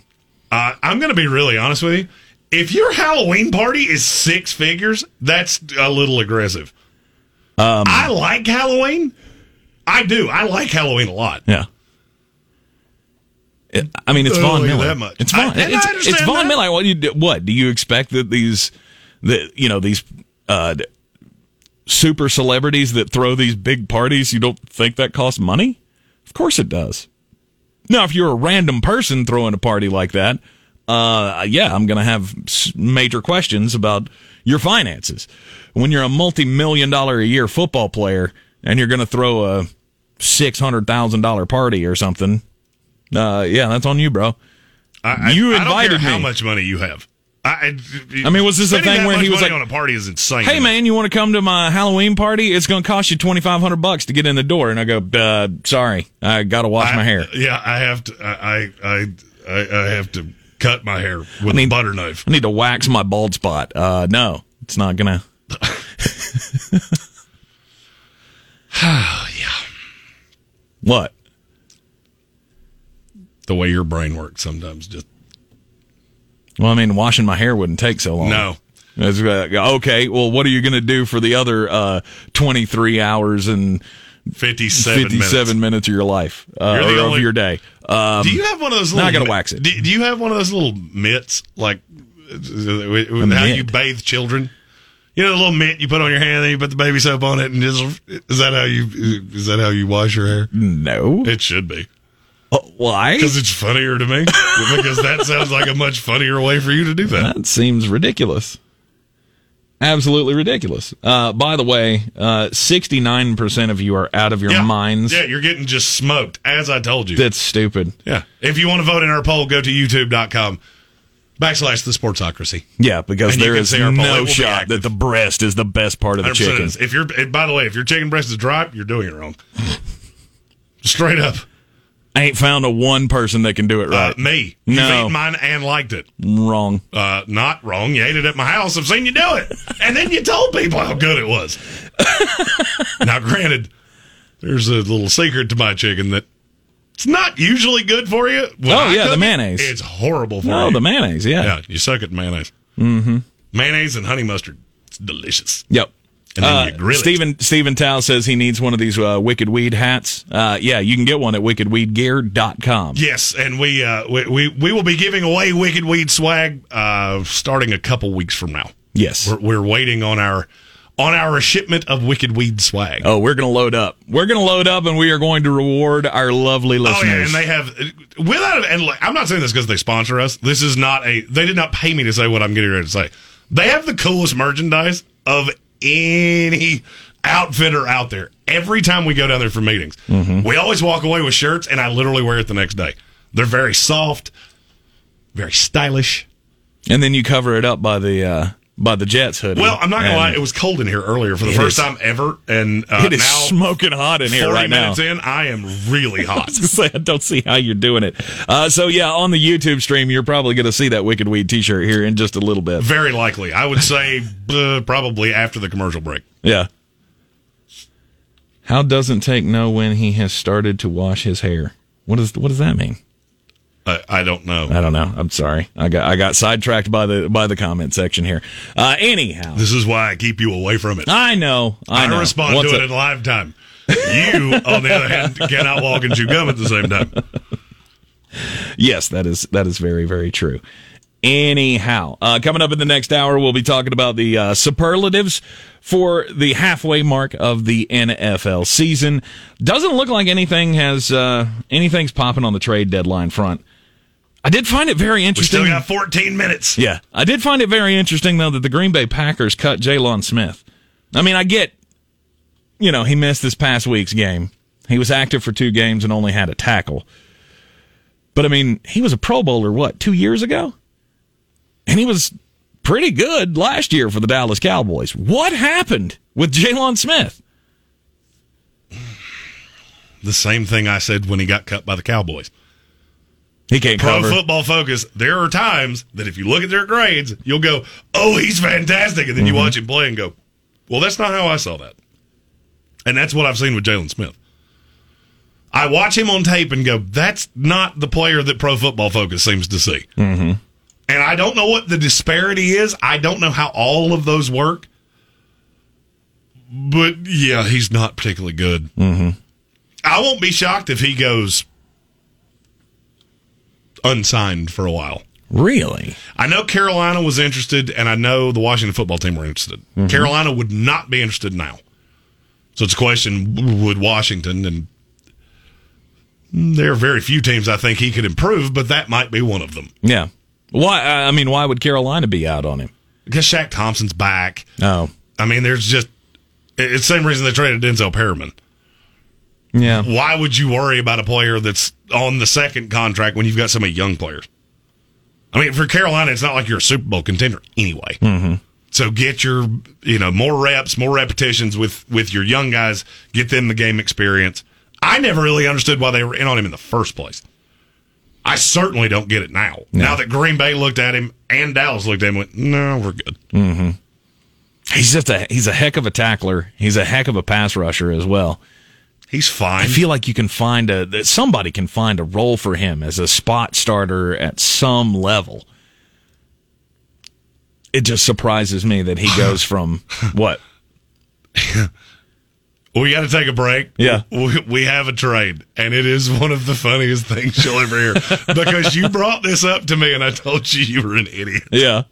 Uh, I'm going to be really honest with you. If your Halloween party is six figures, that's a little aggressive. Um, I like Halloween. I do. I like Halloween a lot. Yeah. I mean, it's Oh, Von Miller. that much. It's Von. I- it's, it's Von that. Miller. What do you? What do you expect that these, that you know these, uh, super celebrities that throw these big parties? You don't think that costs money? Of course it does. Now, if you're a random person throwing a party like that, uh, yeah, I'm going to have major questions about your finances. When you're a multi-million dollar a year football player and you're going to throw a six hundred thousand dollar party or something, uh, yeah, that's on you, bro. I, I- You I don't invited care how much money you have. I, I mean, was this a thing where he was like, on a party is insane? Hey man, you want to come to my Halloween party? It's going to cost you twenty five hundred bucks to get in the door. And I go, uh, sorry, I got to wash I- my hair. Yeah, I have to. I I I, I have to cut my hair with mean- a butter knife. I need to wax my bald spot. Uh, no, it's not gonna. yeah, What? The way your brain works sometimes just Well, I mean, washing my hair wouldn't take so long. no. Okay, well, what are you going to do for the other uh, 23 hours and Fifty-seven, 57 minutes. minutes, of your life uh, or only- of your day? Um, Do you have one of those? Little I gotta wax it. Do, do you have one of those little mitts, like how you bathe children? You know, the little mitt you put on your hand, and you put the baby soap on it, and just, is that how you is that how you wash your hair? no. It should be why? because it's funnier to me. because that sounds like a much funnier way for you to do that. That seems ridiculous. Absolutely ridiculous. Uh, by the way, uh, 69% of you are out of your yeah. minds. Yeah, you're getting just smoked, as I told you. That's stupid. yeah. If you want to vote in our poll, go to youtube.com backslash the sportsocracy. Yeah, because And there is see our poll. It no shot that the breast is the best part of the 100% chicken. is. If you're, by the way, if your chicken breast is dry, you're doing it wrong. Straight up. I ain't found a one person that can do it Uh, right. me. You've No. mine and liked it. Wrong. Uh, not wrong. You ate it at my house. I've seen you do it. And then you told people how good it was. now, granted, there's a little secret to my chicken that it's not usually good for you. When Oh, I yeah, the cook it, mayonnaise. It's horrible for you. Oh, you. the mayonnaise. Yeah. yeah, you suck at mayonnaise. Mm-hmm. Mayonnaise and honey mustard. It's delicious. Yep. And then Uh, you grill it. Stephen Stephen Tao says he needs one of these uh, Wicked Weed hats. Uh, yeah, you can get one at wickedweedgear.com. Yes, and we, uh, we we we will be giving away Wicked Weed swag uh, starting a couple weeks from now. Yes. We're, we're waiting on our on our shipment of Wicked Weed swag. Oh, we're going to load up. We're going to load up, and we are going to reward our lovely listeners. Oh yeah, and they have without and I'm not saying this because they sponsor us. This is not a. They did not pay me to say what I'm getting ready to say. They have the coolest merchandise of any outfitter out there. Every time we go down there for meetings, Mm-hmm. we always walk away with shirts, and I literally wear it the next day. They're very soft, very stylish. and then you cover it up by the uh, by the Jets hoodie. Well, I'm not gonna And lie, it was cold in here earlier for the first is. time ever, and uh, It is now smoking hot in here 40 right now. minutes in, I am really hot. I say, I don't see how you're doing it. Uh, so yeah, on the YouTube stream, you're probably going to see that Wicked Weed T-shirt here in just a little bit. Very likely, I would say uh, probably after the commercial break. Yeah. How doesn't take know when he has started to wash his hair? What does what does that mean? I, I don't know. I don't know. I'm sorry. I got I got sidetracked by the by the comment section here. Uh, anyhow, This is why I keep you away from it. I know. I I, know. respond What's to it in live time. You, on the other hand, cannot walk and chew gum at the same time. Yes, that is that is very very true. Anyhow, uh, coming up in the next hour, we'll be talking about the uh, superlatives for the halfway mark of the NFL season. Doesn't look like anything has uh, anything's popping on the trade deadline front. I did find it very interesting. We still got 14 minutes. Yeah, I did find it very interesting though that the Green Bay Packers cut Jaylon Smith. I mean, I get, you know, he missed this past week's game. He was active for two games and only had a tackle. But I mean, he was a Pro Bowler what two years ago, and he was pretty good last year for the Dallas Cowboys. What happened with Jaylon Smith? The same thing I said when he got cut by the Cowboys. He can't Pro cover. Football Focus, there are times that if you look at their grades, you'll go, oh, he's fantastic. And then Mm-hmm. you watch him play and go, well, that's not how I saw that. And that's what I've seen with Jaylon Smith. I watch him on tape and go, that's not the player that Pro Football Focus seems to see. Mm-hmm. And I don't know what the disparity is. I don't know how all of those work. But yeah, he's not particularly good. Mm-hmm. I won't be shocked if he goes unsigned for a while. Really? I know Carolina was interested, and I know the Washington football team were interested. Mm-hmm. Carolina would not be interested now. So it's a question would Washington, and there are very few teams I think he could improve, but that might be one of them. Yeah. Why? I mean, why would Carolina be out on him? Because Shaq Thompson's back. Oh, I mean, there's just, it's the same reason they traded Denzel Perryman. Yeah. Why would you worry about a player that's on the second contract when you've got so many young players? I mean, for Carolina, it's not like you're a Super Bowl contender anyway. Mm-hmm. So get your, you know, more reps, more repetitions with with your young guys. Get them the game experience. I never really understood why they were in on him in the first place. I certainly don't get it now. Now that Green Bay looked at him and Dallas looked at him, and went, no, we're good. He's just a he's a heck of a tackler. He's a heck of a pass rusher as well. He's fine. I feel like you can find a that somebody can find a role for him as a spot starter at some level. It just surprises me that he goes from what? We got to take a break. Yeah. We, we have a trade, and it is one of the funniest things you'll ever hear because you brought this up to me, and I told you you were an idiot, Yeah.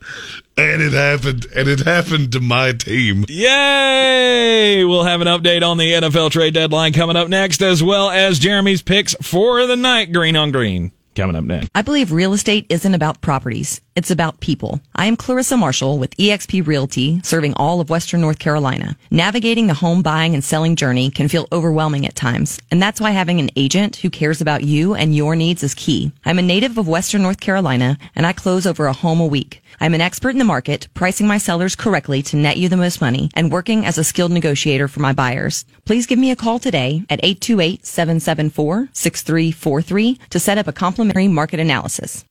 and it happened, and it happened to my team. Yay! We'll have an update on the NFL trade deadline coming up next, as well as Jeremy's picks for the night. Green on green coming up next. I believe real estate isn't about properties. It's about people. I am Clarissa Marshall with eXp Realty, serving all of Western North Carolina. Navigating the home buying and selling journey can feel overwhelming at times, and that's why having an agent who cares about you and your needs is key. I'm a native of Western North Carolina, and I close over a home a week. I'm an expert in the market, pricing my sellers correctly to net you the most money, and working as a skilled negotiator for my buyers. Please give me a call today at 828-774-6343 to set up a complimentary market analysis.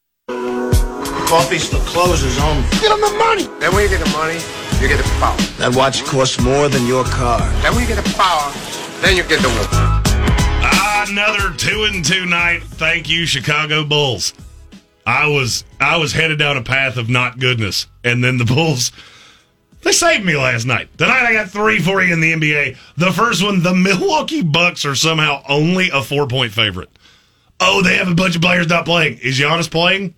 Coffee's for closers only. Get them the money. Then when you get the money, you get the power. That watch costs more than your car. Then when you get the power, then you get the woman. Another two and two night. Thank you, Chicago Bulls. I was I was headed down a path of not goodness, and then the Bulls they saved me last night. Tonight I got three for you in the NBA. The first one, the Milwaukee Bucks are somehow only a four point favorite. Oh, they have a bunch of players not playing. Is Giannis playing?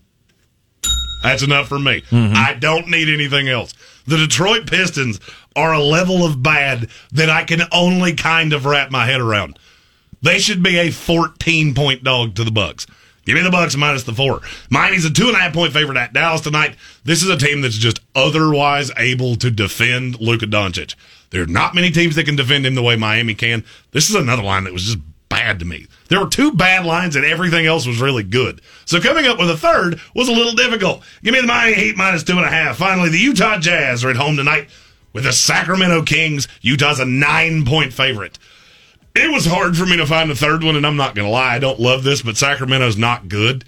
That's enough for me. Mm-hmm. I don't need anything else. The Detroit Pistons are a level of bad that I can only kind of wrap my head around. They should be a 14 point dog to the Bucks. Give me the Bucks minus the four. Miami's a two and a half point favorite at Dallas tonight. This is a team that's just otherwise able to defend Luka Doncic. There are not many teams that can defend him the way Miami can. This is another line that was just bad to me. There were two bad lines and everything else was really good. So coming up with a third was a little difficult. Give me the Miami Heat minus two and a half. Finally, the Utah Jazz are at home tonight with the Sacramento Kings. Utah's a nine point favorite. It was hard for me to find a third one, and I'm not going to lie, I don't love this, but Sacramento's not good.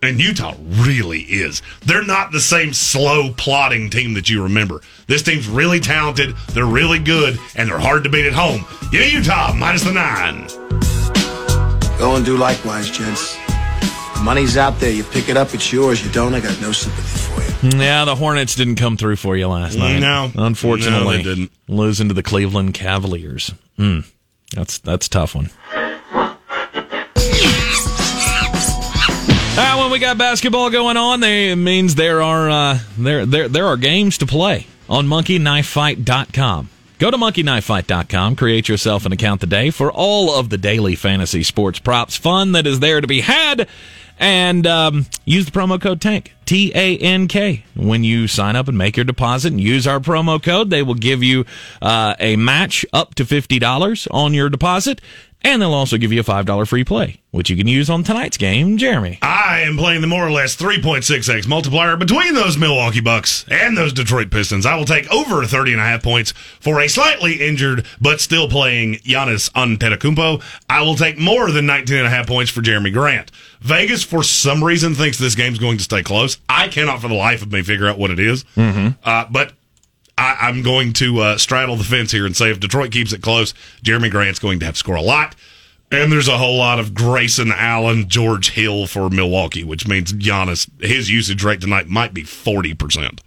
And Utah really is. They're not the same slow, plodding team that you remember. This team's really talented, they're really good, and they're hard to beat at home. Give me Utah minus the nine. Go and do likewise, gents. The money's out there. You pick it up, it's yours. You don't, I got no sympathy for you. Yeah, the Hornets didn't come through for you last night. No. unfortunately, No, they didn't. Losing to the Cleveland Cavaliers. Hmm. That's that's a tough one. Uh, when we got basketball going on, they, it means there are uh, there there there are games to play on monkeyknifefight.com. Go to monkeyknifefight.com, create yourself an account today for all of the daily fantasy sports props fun that is there to be had. And um, use the promo code TANK, T A N K. When you sign up and make your deposit and use our promo code, they will give you uh, a match up to $50 on your deposit. And they'll also give you a $5 free play, which you can use on tonight's game. Jeremy. I am playing the more or less 3.6x multiplier between those Milwaukee Bucks and those Detroit Pistons. I will take over 30 and a half points for a slightly injured but still playing Giannis Antetokounmpo. I will take more than 19 and a half points for Jerami Grant. Vegas, for some reason, thinks this game's going to stay close. I cannot for the life of me figure out what it is. Uh, but I, I'm going to uh, straddle the fence here and say if Detroit keeps it close, Jerami Grant's going to have to score a lot. And there's a whole lot of Grayson Allen, George Hill for Milwaukee, which means Giannis, his usage rate tonight might be 40%.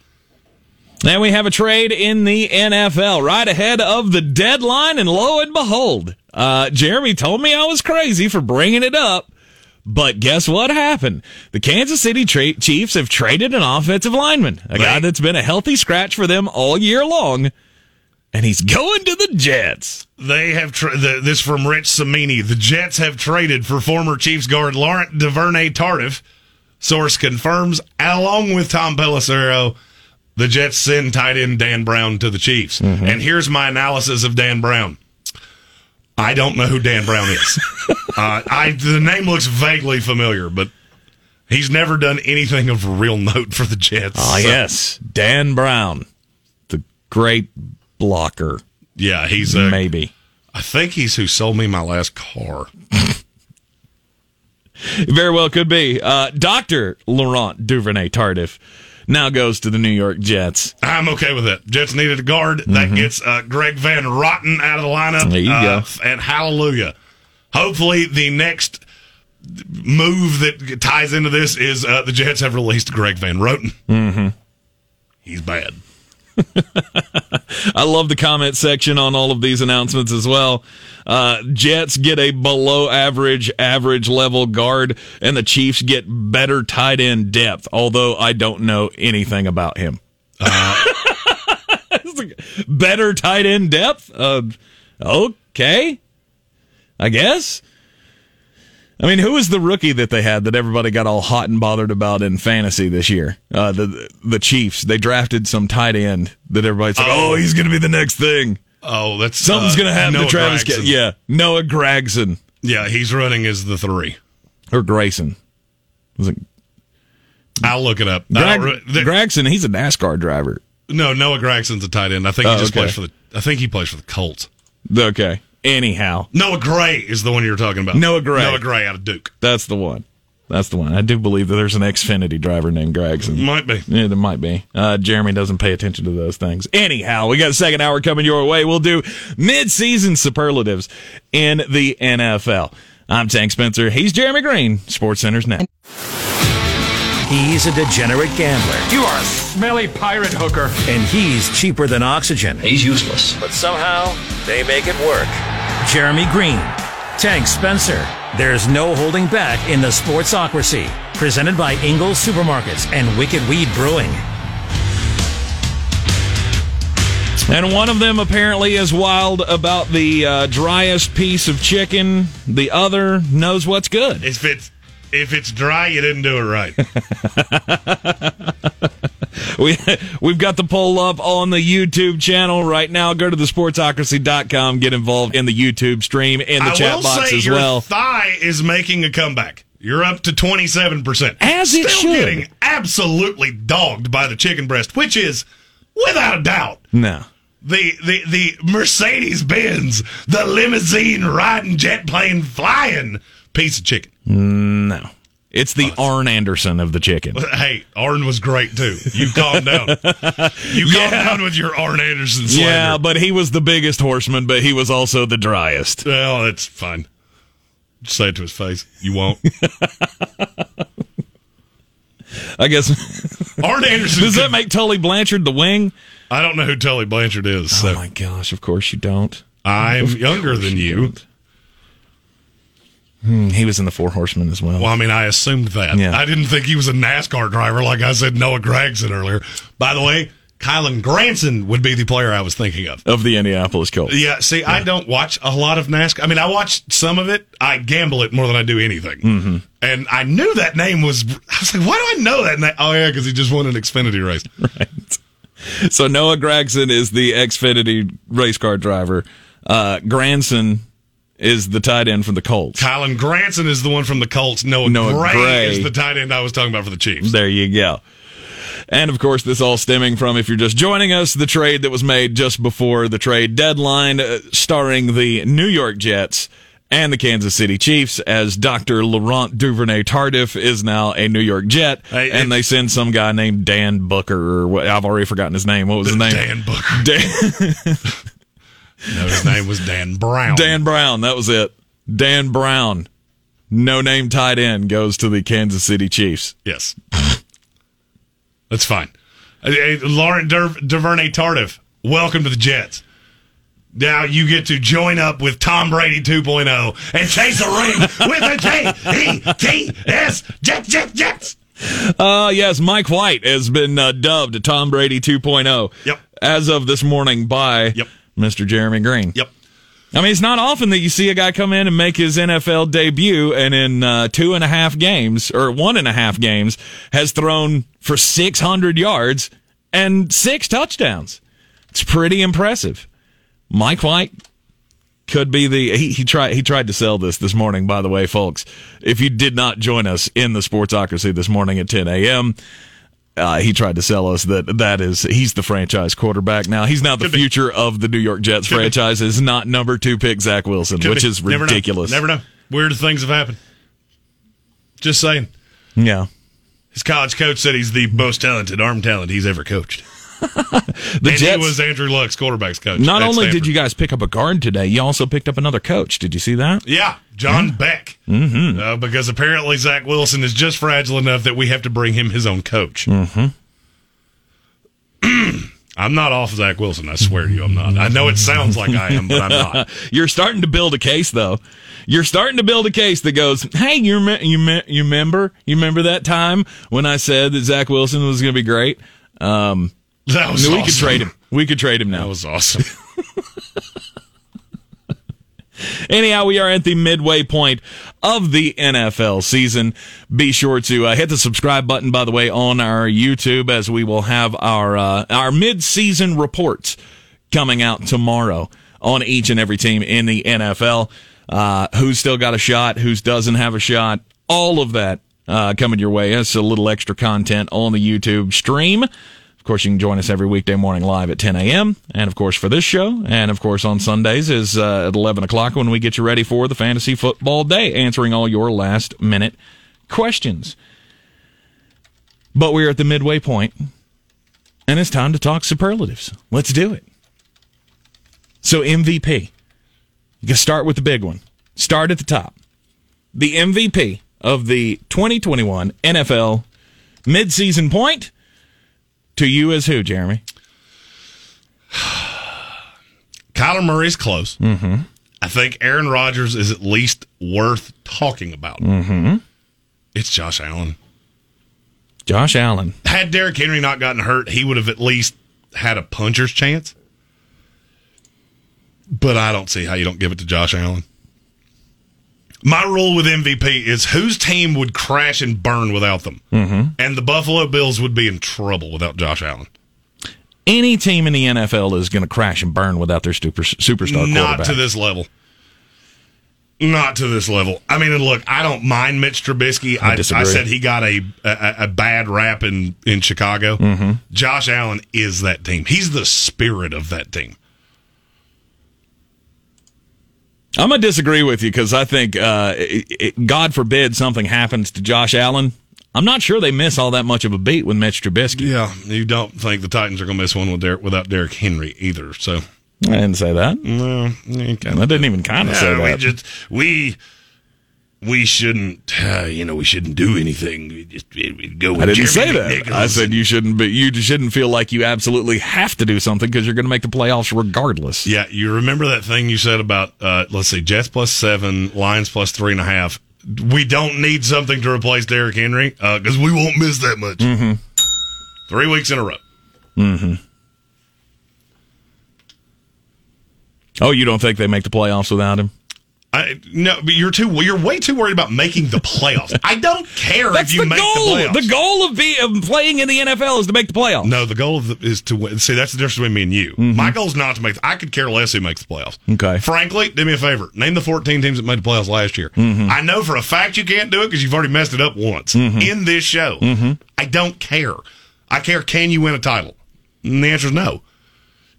And we have a trade in the NFL right ahead of the deadline, and lo and behold, uh, Jeremy told me I was crazy for bringing it up. But guess what happened? The Kansas City tra- Chiefs have traded an offensive lineman, a guy that's been a healthy scratch for them all year long, and he's going to the Jets. They have tra- the, this from Rich Cimini. The Jets have traded for former Chiefs guard Laurent Duvernay Tardif. Source confirms, along with Tom Pelissero, the Jets send tight end Dan Brown to the Chiefs. Mm-hmm. And here's my analysis of Dan Brown. I don't know who Dan Brown is. uh, I the name looks vaguely familiar, but he's never done anything of real note for the Jets. Ah, So, yes, Dan Brown, the great blocker, yeah, he's. Uh, maybe. I think he's who sold me my last car. Very well could be. Uh, Dr. Laurent Duvernay Tardif now goes to the New York Jets. I'm okay with it. Jets needed a guard. That gets uh, Greg Van Roten out of the lineup. Mm-hmm. There you Uh, go. And hallelujah. Hopefully, the next move that ties into this is uh, the Jets have released Greg Van Roten. Mm-hmm. He's bad. I love the comment section on all of these announcements as well. Uh, Jets get a below average, average level guard, and the Chiefs get better tight end depth, although I don't know anything about him. Like, better tight end depth? Uh, okay. I guess. I mean, who was the rookie that they had that everybody got all hot and bothered about in fantasy this year? Uh, the the Chiefs. They drafted some tight end that everybody's like, oh, Oh. he's going to be the next thing. Oh, that's Something's uh, going to happen Noah to Travis. Gregson. Yeah, Noah Gragson yeah, he's running as the three. or Grayson. Was it I'll look it up. Greg, re- Gragson? He's a NASCAR driver. no, Noah Gregson's a tight end. I think he Oh, just okay. plays for the. I think he plays for the Colts. Okay. Anyhow, Noah Gray is the one you're talking about. Noah Gray. Noah Gray out of Duke. that's the one. That's the one. I do believe that there's an Xfinity driver named Gregson. Might be. Yeah, there might be. Uh, Jeremy doesn't pay attention to those things. Anyhow, we got a second hour coming your way. We'll do mid-season superlatives in the NFL. I'm Tank Spencer. He's Jeremy Greene. Sports Center's net. He's a degenerate gambler, You are a smelly pirate hooker. and he's cheaper than oxygen. He's useless. But somehow, they make it work. Jeremy Greene, Tank Spencer. There's no holding back in the sportsocracy. Presented by Ingles Supermarkets and Wicked Weed Brewing. And one of them apparently is wild about the uh, driest piece of chicken. The other knows what's good. If it's if it's dry, you didn't do it right. We we've got the poll up on the YouTube channel right now. Go to the sportsocracy.com, get involved in the YouTube stream in the I chat box as your well. thigh is making a comeback. You're up to 27%. As it Still should. getting absolutely dogged by the chicken breast, which is without a doubt No. the the the Mercedes Benz, the limousine riding jet plane flying piece of chicken. No. It's the Arn Anderson of the chicken. Hey, Arn was great too. You calm down. You calm down with your Arn Anderson slander. Yeah, but he was the biggest horseman, but he was also the driest. Well, that's fine. Just say it to his face. You won't. I guess. Arn Anderson. Does that make Tully Blanchard the wing? I don't know who Tully Blanchard is. Oh so Oh my gosh, of course you don't. I'm younger than you. Hmm, he was in the Four Horsemen as well. Well, I mean, I assumed that. Yeah. I didn't think he was a NASCAR driver, like I said Noah Gregson earlier. By the way, Kylen Granson would be the player I was thinking of. Of the Indianapolis Colts. Yeah, see, I don't watch a lot of NASCAR. I mean, I watch some of it. I gamble it more than I do anything. Mm-hmm. And I knew that name was. I was like, why do I know that name? Oh yeah, because he just won an Xfinity race. Right. So Noah Gregson is the Xfinity race car driver. Uh, Granson is the tight end from the Colts. Kylen Granson is the one from the Colts. Noah, Noah Gray, Gray. is the tight end I was talking about for the Chiefs. There you go. And of course, this all stemming from, if you're just joining us, the trade that was made just before the trade deadline, uh, starring the New York Jets and the Kansas City Chiefs, as Dr. Laurent Duvernay Tardif is now a New York Jet, and they send some guy named Dan Booker, or what, I've already forgotten his name. What was his name? Dan Booker. Dan, No, his name was Dan Brown. Dan Brown. That was it. Dan Brown, no name tight end, goes to the Kansas City Chiefs. Yes. That's fine. Hey, hey, Lauren Dur- Duvernay Tardif, welcome to the Jets. Now you get to join up with Tom Brady 2.0 and chase a ring with the J-E-T-S Jets, Jets, Jets. Uh, yes, Mike White has been uh, dubbed Tom Brady 2.0. Yep. As of this morning by Yep. Mr. Jeremy Greene. Yep. I mean, it's not often that you see a guy come in and make his NFL debut and in uh, two and a half games or one and a half games has thrown for 600 yards and six touchdowns. It's pretty impressive. Mike White could be the he, he tried he tried to sell this this morning by the way folks if you did not join us in the sportsocracy this morning at 10 a.m uh, he tried to sell us that that is he's the franchise quarterback now he's now the Could be. future of the new york jets Could be. franchise is not number two pick zach wilson Could which be. is Never know. ridiculous Never know. Weird things have happened. Just saying. yeah His college coach said he's the most talented arm talent he's ever coached. the and jets he was Andrew Luck's quarterback's coach. not only did you guys pick up a guard today you also picked up another coach did you see that Yeah, John Beck. Mm-hmm. Uh, because apparently Zach Wilson is just fragile enough that we have to bring him his own coach. Mm-hmm. I'm not off Zach Wilson. I swear to you, I'm not. I know it sounds like I am, but I'm not. You're starting to build a case, though. You're starting to build a case that goes, "Hey, you rem- you me- you remember you remember that time when I said that Zach Wilson was going to be great? Um, That was we awesome. could trade him. We could trade him now. That was awesome. Anyhow, we are at the midway point of the NFL season. Be sure to uh, hit the subscribe button, by the way, on our YouTube, as we will have our uh, our mid-season reports coming out tomorrow on each and every team in the NFL. Uh, who's still got a shot? Who's doesn't have a shot? All of that uh, coming your way. That's a little extra content on the YouTube stream. Of course, you can join us every weekday morning live at 10 a.m. And of course, for this show, and of course on Sundays is uh, at 11 o'clock when we get you ready for the fantasy football day, answering all your last minute questions. But we're at the midway point, and it's time to talk superlatives. Let's do it. So MVP, you can start with the big one. Start at the top. The MVP of the 2021 NFL midseason point to you as who, Jeremy? Kyler Murray's close. Mm-hmm. I think Aaron Rodgers is at least worth talking about. Mm-hmm. It's Josh Allen. Josh Allen. Had Derrick Henry not gotten hurt, he would have at least had a puncher's chance. but I don't see how you don't give it to Josh Allen. My rule with MVP is whose team would crash and burn without them, mm-hmm. and the Buffalo Bills would be in trouble without Josh Allen. Any team in the NFL is going to crash and burn without their super, superstar Not quarterback. to this level. Not to this level. I mean, look, I don't mind Mitch Trubisky. I I, I, said he got a, a a bad rap in in Chicago. Mm-hmm. Josh Allen is that team. He's the spirit of that team. I'm gonna disagree with you because I think, uh, it, it- God forbid, something happens to Josh Allen. I'm not sure they miss all that much of a beat with Mitch Trubisky. Yeah, you don't think the Titans are going to miss one with Der- without Derrick Henry either. So, I didn't say that. no, I didn't even kind of say Yeah, we just we we shouldn't uh, you know we shouldn't do anything. We just we, we go. With I didn't Jeremy say that. McNichols. I said you shouldn't be. You shouldn't feel like you absolutely have to do something because you're going to make the playoffs regardless. Yeah, you remember that thing you said about uh, let's see, Jets plus seven, Lions plus three and a half. We don't need something to replace Derrick Henry because we won't miss that much. Mm-hmm. Three weeks in a row. Oh, you don't think they make the playoffs without him? I, no, but you're too. You're way too worried about making the playoffs. I don't care That's if you the make goal. the playoffs. The goal of, be, of playing in the NFL is to make the playoffs. No, the goal of the, is to win. See, that's the difference between me and you. My goal is not to make. I could care less who makes the playoffs. Mm-hmm. Okay. Frankly, do me a favor. Name the 14 teams that made the playoffs last year. Mm-hmm. I know for a fact you can't do it because you've already messed it up once in this show. Mm-hmm. I don't care. I care. Can you win a title? And the answer is no.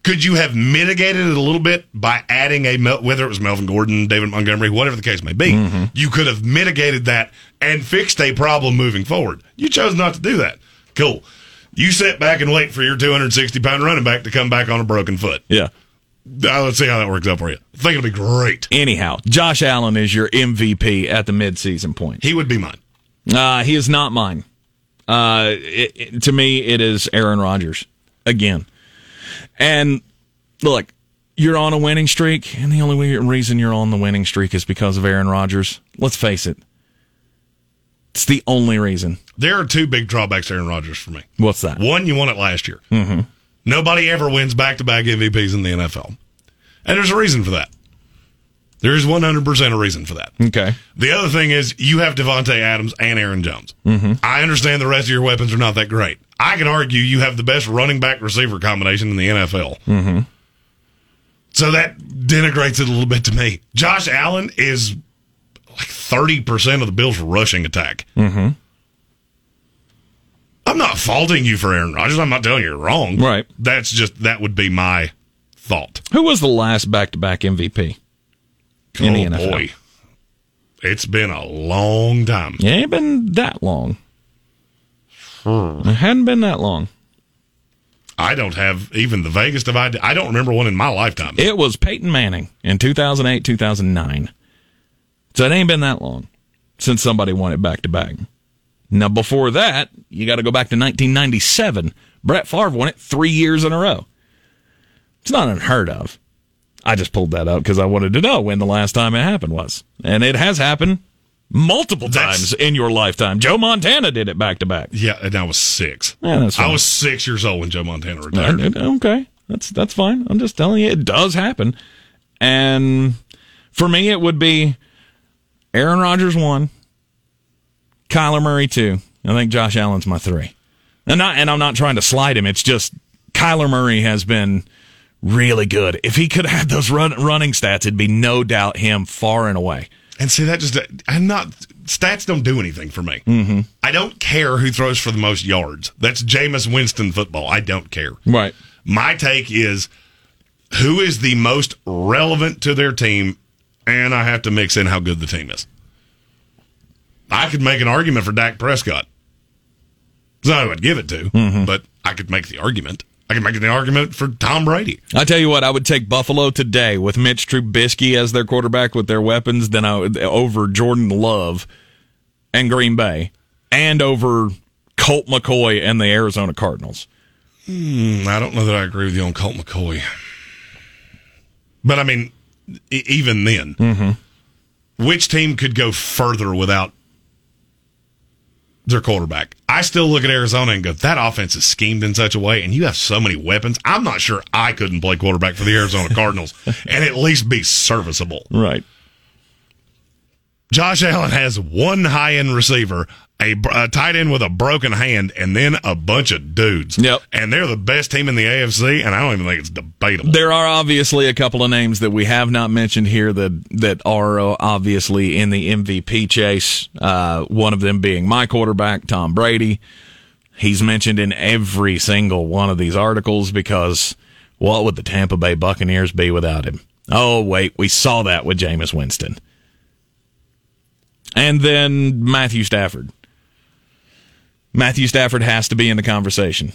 Could you have mitigated it a little bit by adding a Mel- whether it was Melvin Gordon, David Montgomery, whatever the case may be? Mm-hmm. You could have mitigated that and fixed a problem moving forward. You chose not to do that. Cool. You sit back and wait for your 260 pound running back to come back on a broken foot. Yeah. Uh, let's see how that works out for you. I think it'll be great. Anyhow, Josh Allen is your MVP at the midseason point. He would be mine. Uh, he is not mine. Uh, it, it- to me, it is Aaron Rodgers again. And look, you're on a winning streak, and the only reason you're on the winning streak is because of Aaron Rodgers. Let's face it. It's the only reason. There are two big drawbacks to Aaron Rodgers for me. What's that? One, you won it last year. Mm-hmm. Nobody ever wins back to back MVPs in the NFL. And there's a reason for that. There is 100% a reason for that. Okay. The other thing is you have Davante Adams and Aaron Jones. Mm-hmm. I understand the rest of your weapons are not that great. I can argue you have the best running back receiver combination in the NFL. Mm-hmm. So that denigrates it a little bit to me. Josh Allen is like 30% of the Bills' rushing attack. Mm-hmm. I'm not faulting you for Aaron Rodgers. I'm not telling you you're wrong. Right. That's just, that would be my thought. Who was the last back to back MVP? In the oh, NFL. boy. It's been a long time. It ain't been that long. Hmm. It hadn't been that long. I don't have even the vaguest of idea. I don't remember one in my lifetime. It was Peyton Manning in 2008, 2009. So it ain't been that long since somebody won it back to back. Now, before that, you got to go back to 1997. Brett Favre won it three years in a row. It's not unheard of. I just pulled that out because I wanted to know when the last time it happened was. And it has happened multiple That's- times in your lifetime. Joe Montana did it back to back. yeah, and I was six. Yeah, that's I was six years old when Joe Montana retired. Okay, that's that's fine. I'm just telling you, it does happen. And for me, it would be Aaron Rodgers one, Kyler Murray two. I think Josh Allen's my three. And not, and I'm not trying to slide him. It's just Kyler Murray has been really good. If he could have had those run, running stats, it'd be no doubt him far and away. And see, that just, I'm not, stats don't do anything for me. Mm-hmm. I don't care who throws for the most yards. That's Jameis Winston football. I don't care. Right. My take is who is the most relevant to their team, and I have to mix in how good the team is. I could make an argument for Dak Prescott. So I'd give it to, but I could make the argument. I can make an argument for Tom Brady. I tell you what, I would take Buffalo today with Mitch Trubisky as their quarterback with their weapons, than I would, over Jordan Love and Green Bay, and over Colt McCoy and the Arizona Cardinals. Mm, I don't know that I agree with you on Colt McCoy. But I mean, e- even then, which team could go further without their quarterback. I still look at Arizona and go, that offense is schemed in such a way, and you have so many weapons. I'm not sure I couldn't play quarterback for the Arizona Cardinals and at least be serviceable. Right. Josh Allen has one high end receiver, a, a, tight end with a broken hand, and then a bunch of dudes. Yep. And they're the best team in the AFC, and I don't even think it's debatable. There are obviously a couple of names that we have not mentioned here that that are uh, obviously in the MVP chase. Uh, one of them being my quarterback, Tom Brady. He's mentioned in every single one of these articles because what would the Tampa Bay Buccaneers be without him? Oh, wait, we saw that with Jameis Winston. And then Matthew Stafford. Matthew Stafford has to be in the conversation.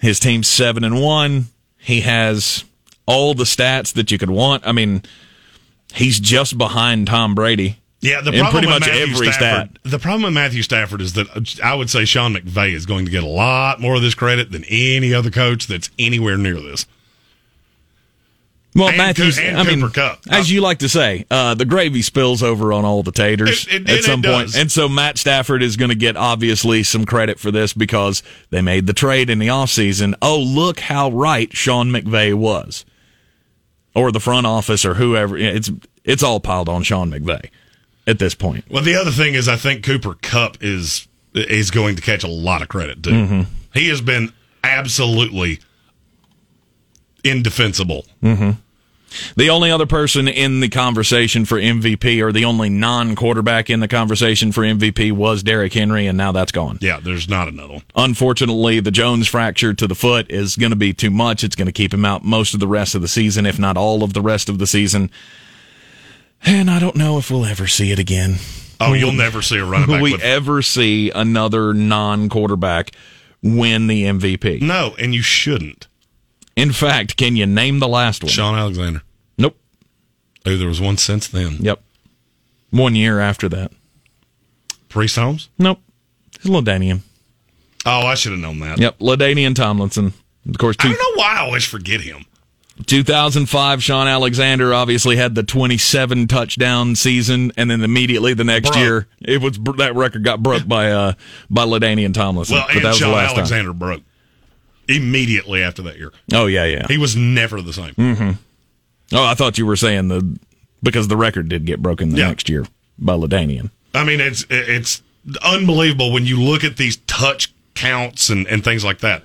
His team's seven and one. He has all the stats that you could want. I mean, he's just behind Tom Brady. Yeah, the in problem pretty with much Matthew every Stafford, stat. the problem with Matthew Stafford is that uh, I would say Sean McVay is going to get a lot more of this credit than any other coach that's anywhere near this. Well, And Matthews, and I mean, Cooper Kupp. as you like to say, uh, the gravy spills over on all the taters It- it- at some point. And so Matt Stafford is going to get obviously some credit for this because they made the trade in the offseason. Oh, look how right Sean McVay was. Or the front office or whoever. It's it's all piled on Sean McVay at this point. Well, the other thing is, I think Cooper Kupp is is going to catch a lot of credit too. He has been absolutely indefensible. Mm-hmm. The only other person in the conversation for MVP or the only non quarterback in the conversation for MVP was Derrick Henry, and now that's gone. Yeah, there's not another one. Unfortunately, the Jones fracture to the foot is going to be too much. It's going to keep him out most of the rest of the season, if not all of the rest of the season. And I don't know if we'll ever see it again. Oh, you'll never see a running Will we with ever see another non quarterback win the MVP? no, and you shouldn't. In fact, can you name the last one? Shaun Alexander. Nope. Oh, there was one since then. Yep. One year after that. Priest Holmes. Nope. It's LaDainian. Oh, I should have known that. Yep. LaDainian Tomlinson. Of course, I two, don't know why I always forget him. 2005, Shaun Alexander obviously had the 27 touchdown season, and then immediately the next Broke. year, it was that record got broke by uh by LaDainian Tomlinson. Well, but and that was the Sean last Alexander broke immediately after that year. Oh yeah, yeah. He was never the same. Mm-hmm. Oh, I thought you were saying the because the record did get broken the Yeah. next year by LaDainian. I mean, it's it's unbelievable when you look at these touch counts and, and things like that.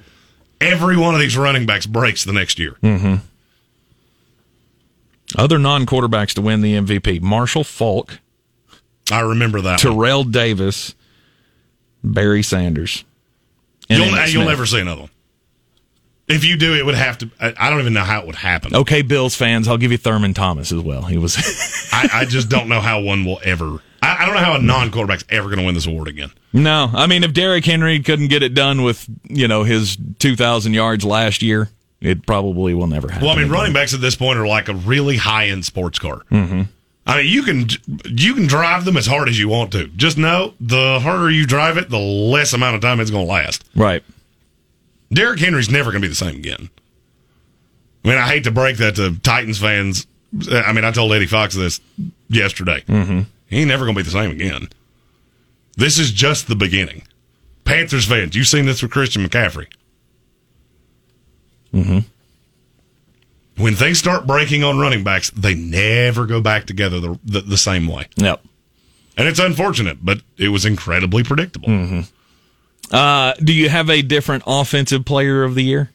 Every one of these running backs breaks the next year. Mm-hmm. Other non-quarterbacks to win the MVP: Marshall Faulk, I remember that. one. Terrell Davis, Barry Sanders. and You'll, you'll never see another one. If you do, it would have to. I, don't even know how it would happen. Okay, Bills fans, I'll give you Thurman Thomas as well. He was I, I just don't know how one will ever. I, I don't know how a non-quarterback's ever going to win this award again. No, I mean if Derrick Henry couldn't get it done with you know his two thousand yards last year, it probably will never happen. Well, I mean, running backs at this point are like a really high-end sports car. Mm-hmm. I mean, you can you can drive them as hard as you want to. Just know the harder you drive it, the less amount of time it's going to last. right? Derrick Henry's never going to be the same again. I mean, I hate to break that to Titans fans. I mean, I told Eddie Fox this yesterday. Mm-hmm. He ain't never going to be the same again. This is just the beginning. Panthers fans, you've seen this with Christian McCaffrey. Mm-hmm. When things start breaking on running backs, they never go back together the, the, the same way. Yep. And it's unfortunate, but it was incredibly predictable. Uh, do you have a different offensive player of the year?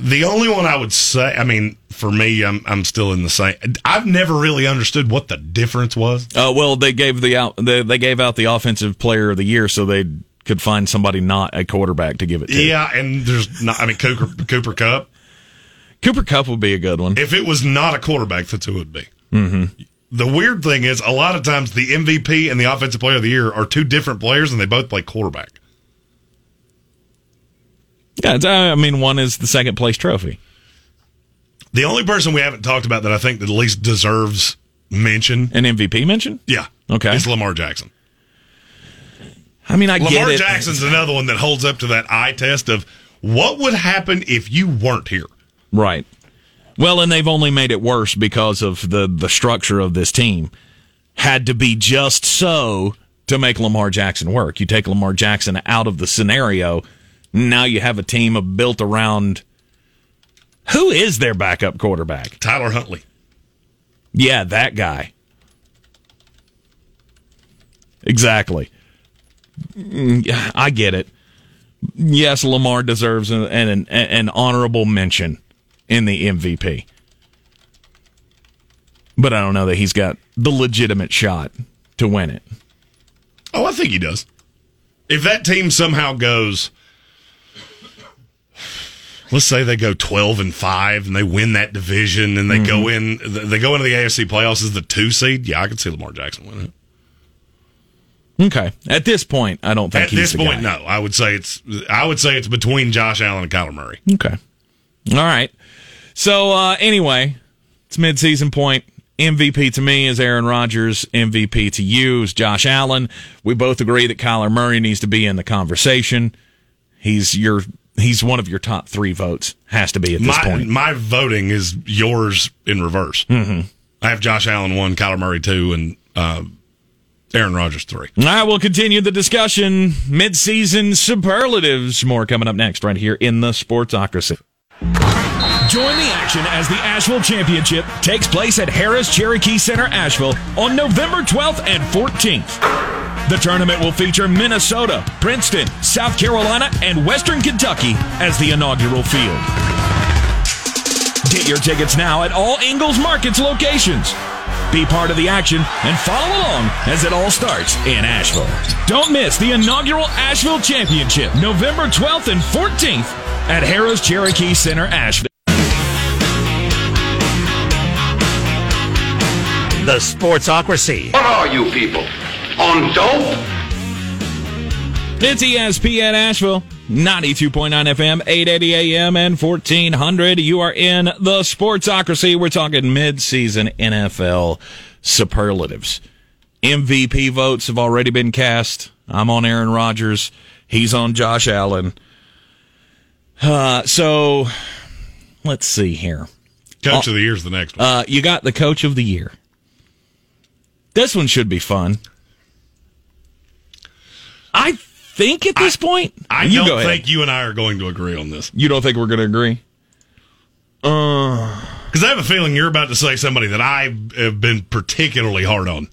The only one I would say, I mean, for me, I'm I'm still in the same. I've never really understood what the difference was. Uh, well, they gave the out they, they gave out the offensive player of the year so they could find somebody not a quarterback to give it to. Yeah, and there's not. I mean, Cooper Cooper Kupp. Cooper Kupp would be a good one. If it was not a quarterback, that's who it would be. Mm-hmm. The weird thing is, a lot of times the MVP and the offensive player of the year are two different players, and they both play quarterback. Yeah, I mean, one is the second place trophy. The only person we haven't talked about that I think that at least deserves mention, An MVP mention? yeah, Okay. is Lamar Jackson. I mean, I get Lamar. Jackson's another one that holds up to that eye test of what would happen if you weren't here. Right. Well, and they've only made it worse because of the the structure of this team. Had to be just so to make Lamar Jackson work. You take Lamar Jackson out of the scenario, now you have a team built around who is their backup quarterback? Tyler Huntley. Yeah, that guy. Exactly. Mm, I get it. Yes, Lamar deserves an, an, an honorable mention in the MVP. But I don't know that he's got the legitimate shot to win it. Oh, I think he does. If that team somehow goes, let's say they go twelve and five and they win that division and they go mm-hmm. in, they go into the AFC playoffs as the two seed. Yeah, I could see Lamar Jackson win it. Okay. At this point, I don't think At he's this point, guy. no. I would say it's I would say it's between Josh Allen and Kyler Murray. Okay. All right. So uh, anyway, it's midseason point. MVP to me is Aaron Rodgers. MVP to you is Josh Allen. We both agree that Kyler Murray needs to be in the conversation. He's your he's one of your top three votes. Has to be at this My point. my voting is yours in reverse. Mm-hmm. I have Josh Allen one, Kyler Murray two, and uh, Aaron Rodgers three. All right, we'll continue the discussion. Midseason superlatives. More coming up next, right here in the Sportsocracy. Join the action as the Asheville Championship takes place at Harris Cherokee Center, Asheville on November 12th and 14th. The tournament will feature Minnesota, Princeton, South Carolina, and Western Kentucky as the inaugural field. Get your tickets now at all Ingles Markets locations. Be part of the action and follow along as it all starts in Asheville. Don't miss the inaugural Asheville Championship, November 12th and 14th at Harris Cherokee Center, Asheville. The Sportsocracy. What are you people? On dope? It's ESPN Asheville, 92.9 FM, 880 AM, and 1400. You are in the Sportsocracy. We're talking mid-season NFL superlatives. MVP votes have already been cast. I'm on Aaron Rodgers. He's on Josh Allen. Uh, so let's see here. Coach of the year is the next one. Uh, you got the coach of the year. This one should be fun. I think at this point, I you don't think you and I are going to agree on this You don't think we're going to agree? Uh, because I have a feeling you're about to say somebody that I have been particularly hard on.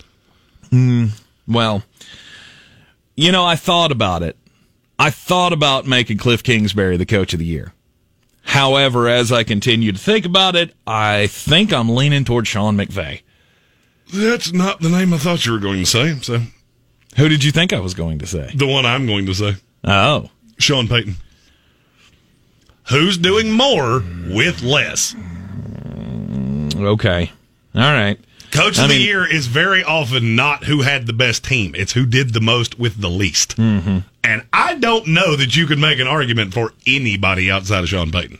well, you know, I thought about it. I thought about making Cliff Kingsbury the coach of the year. However, as I continue to think about it, I think I'm leaning toward Sean McVay. That's not the name I thought you were going to say. So Who did you think I was going to say? the one I'm going to say, Oh, Sean Payton. Who's doing more with less? okay. All right. Coach of I the mean- year is very often not who had the best team; it's who did the most with the least. Mm-hmm. And I don't know that you could make an argument for anybody outside of Sean Payton.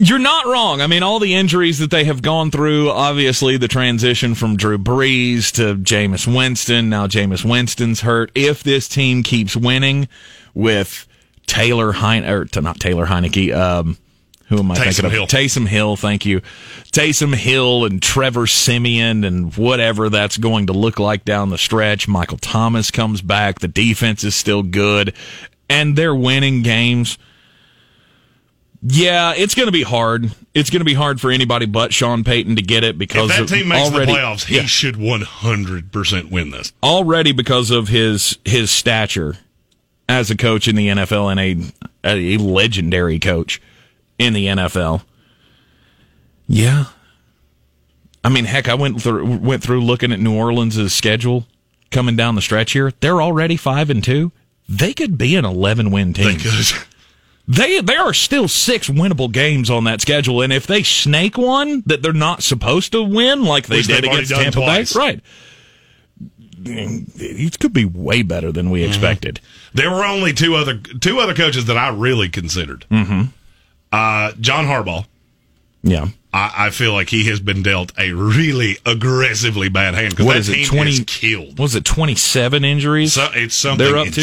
You're not wrong. I mean, all the injuries that they have gone through, obviously the transition from Drew Brees to Jameis Winston. Now Jameis Winston's hurt. If this team keeps winning with Taylor Hein or to not Taylor Heineke, um, who am I Taysom thinking of? Hill. Taysom Hill, thank you. Taysom Hill and Trevor Siemian and whatever that's going to look like down the stretch. Michael Thomas comes back. The defense is still good. And they're winning games. Yeah, it's going to be hard. It's going to be hard for anybody but Sean Payton to get it because If that team makes already, the playoffs, he yeah, should 100% win this. already because of his his stature as a coach in the NFL and a a legendary coach in the NFL. Yeah, I mean, heck, I went through went through looking at New Orleans' schedule coming down the stretch here. They're already five and two. They could be an eleven win team. They there are still six winnable games on that schedule, and if they snake one that they're not supposed to win, like they Which did against Tampa twice. Bay, right? It could be way better than Mm-hmm. we expected. There were only two other two other coaches that I really considered. Mm-hmm. Uh, John Harbaugh. Yeah. I, I feel like he has been dealt a really aggressively bad hand because What that is it? Twenty killed. Was it twenty seven injuries? So it's something They're up to?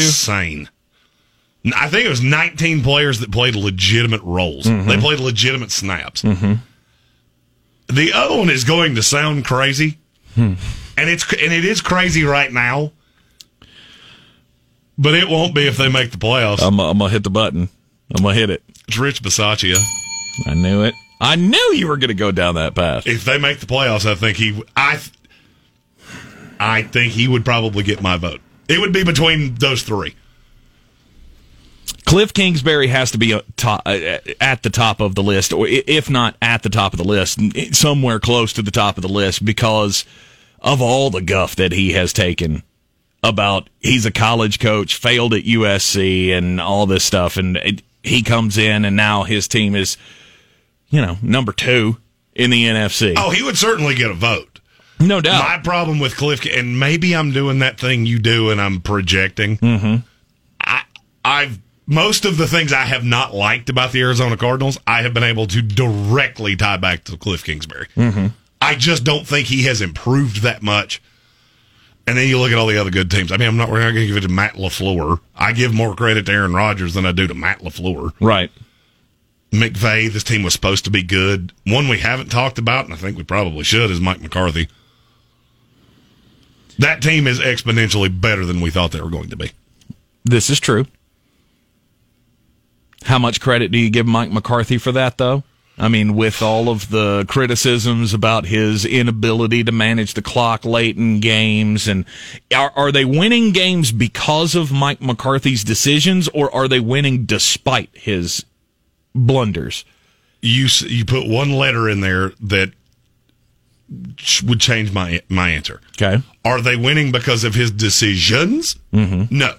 I think it was 19 players that played legitimate roles. Mm-hmm. They played legitimate snaps. The other one is going to sound crazy, Hmm. and it's and it is crazy right now. But it won't be if they make the playoffs. I'm, I'm gonna hit the button. I'm gonna hit it. it's Rich Bisaccia. I knew it. I knew you were gonna go down that path. If they make the playoffs, I think he I I think he would probably get my vote. It would be between those three. Cliff Kingsbury has to be top, uh, at the top of the list, or if not at the top of the list, somewhere close to the top of the list because of all the guff that he has taken about he's a college coach, failed at USC, and all this stuff, and it, he comes in and now his team is, you know, number two in the NFC. Oh, he would certainly get a vote. no doubt. My problem with Cliff, and maybe I'm doing that thing you do, and I'm projecting. Mm-hmm. I, I've most of the things I have not liked about the Arizona Cardinals, I have been able to directly tie back to Cliff Kingsbury. Mm-hmm. I just don't think he has improved that much. And then you look at all the other good teams. I mean, I'm not, we're not going to give it to Matt Lafleur. I give more credit to Aaron Rodgers than I do to Matt Lafleur. right. McVay, this team was supposed to be good. One we haven't talked about, and I think we probably should, is Mike McCarthy. That team is exponentially better than we thought they were going to be. This is true. How much credit do you give Mike McCarthy for that, though? I mean, with all of the criticisms about his inability to manage the clock late in games, and are, are they winning games because of Mike McCarthy's decisions, or are they winning despite his blunders? You you put one letter in there that would change my my answer. Okay. Are they winning because of his decisions? Mm-hmm. No.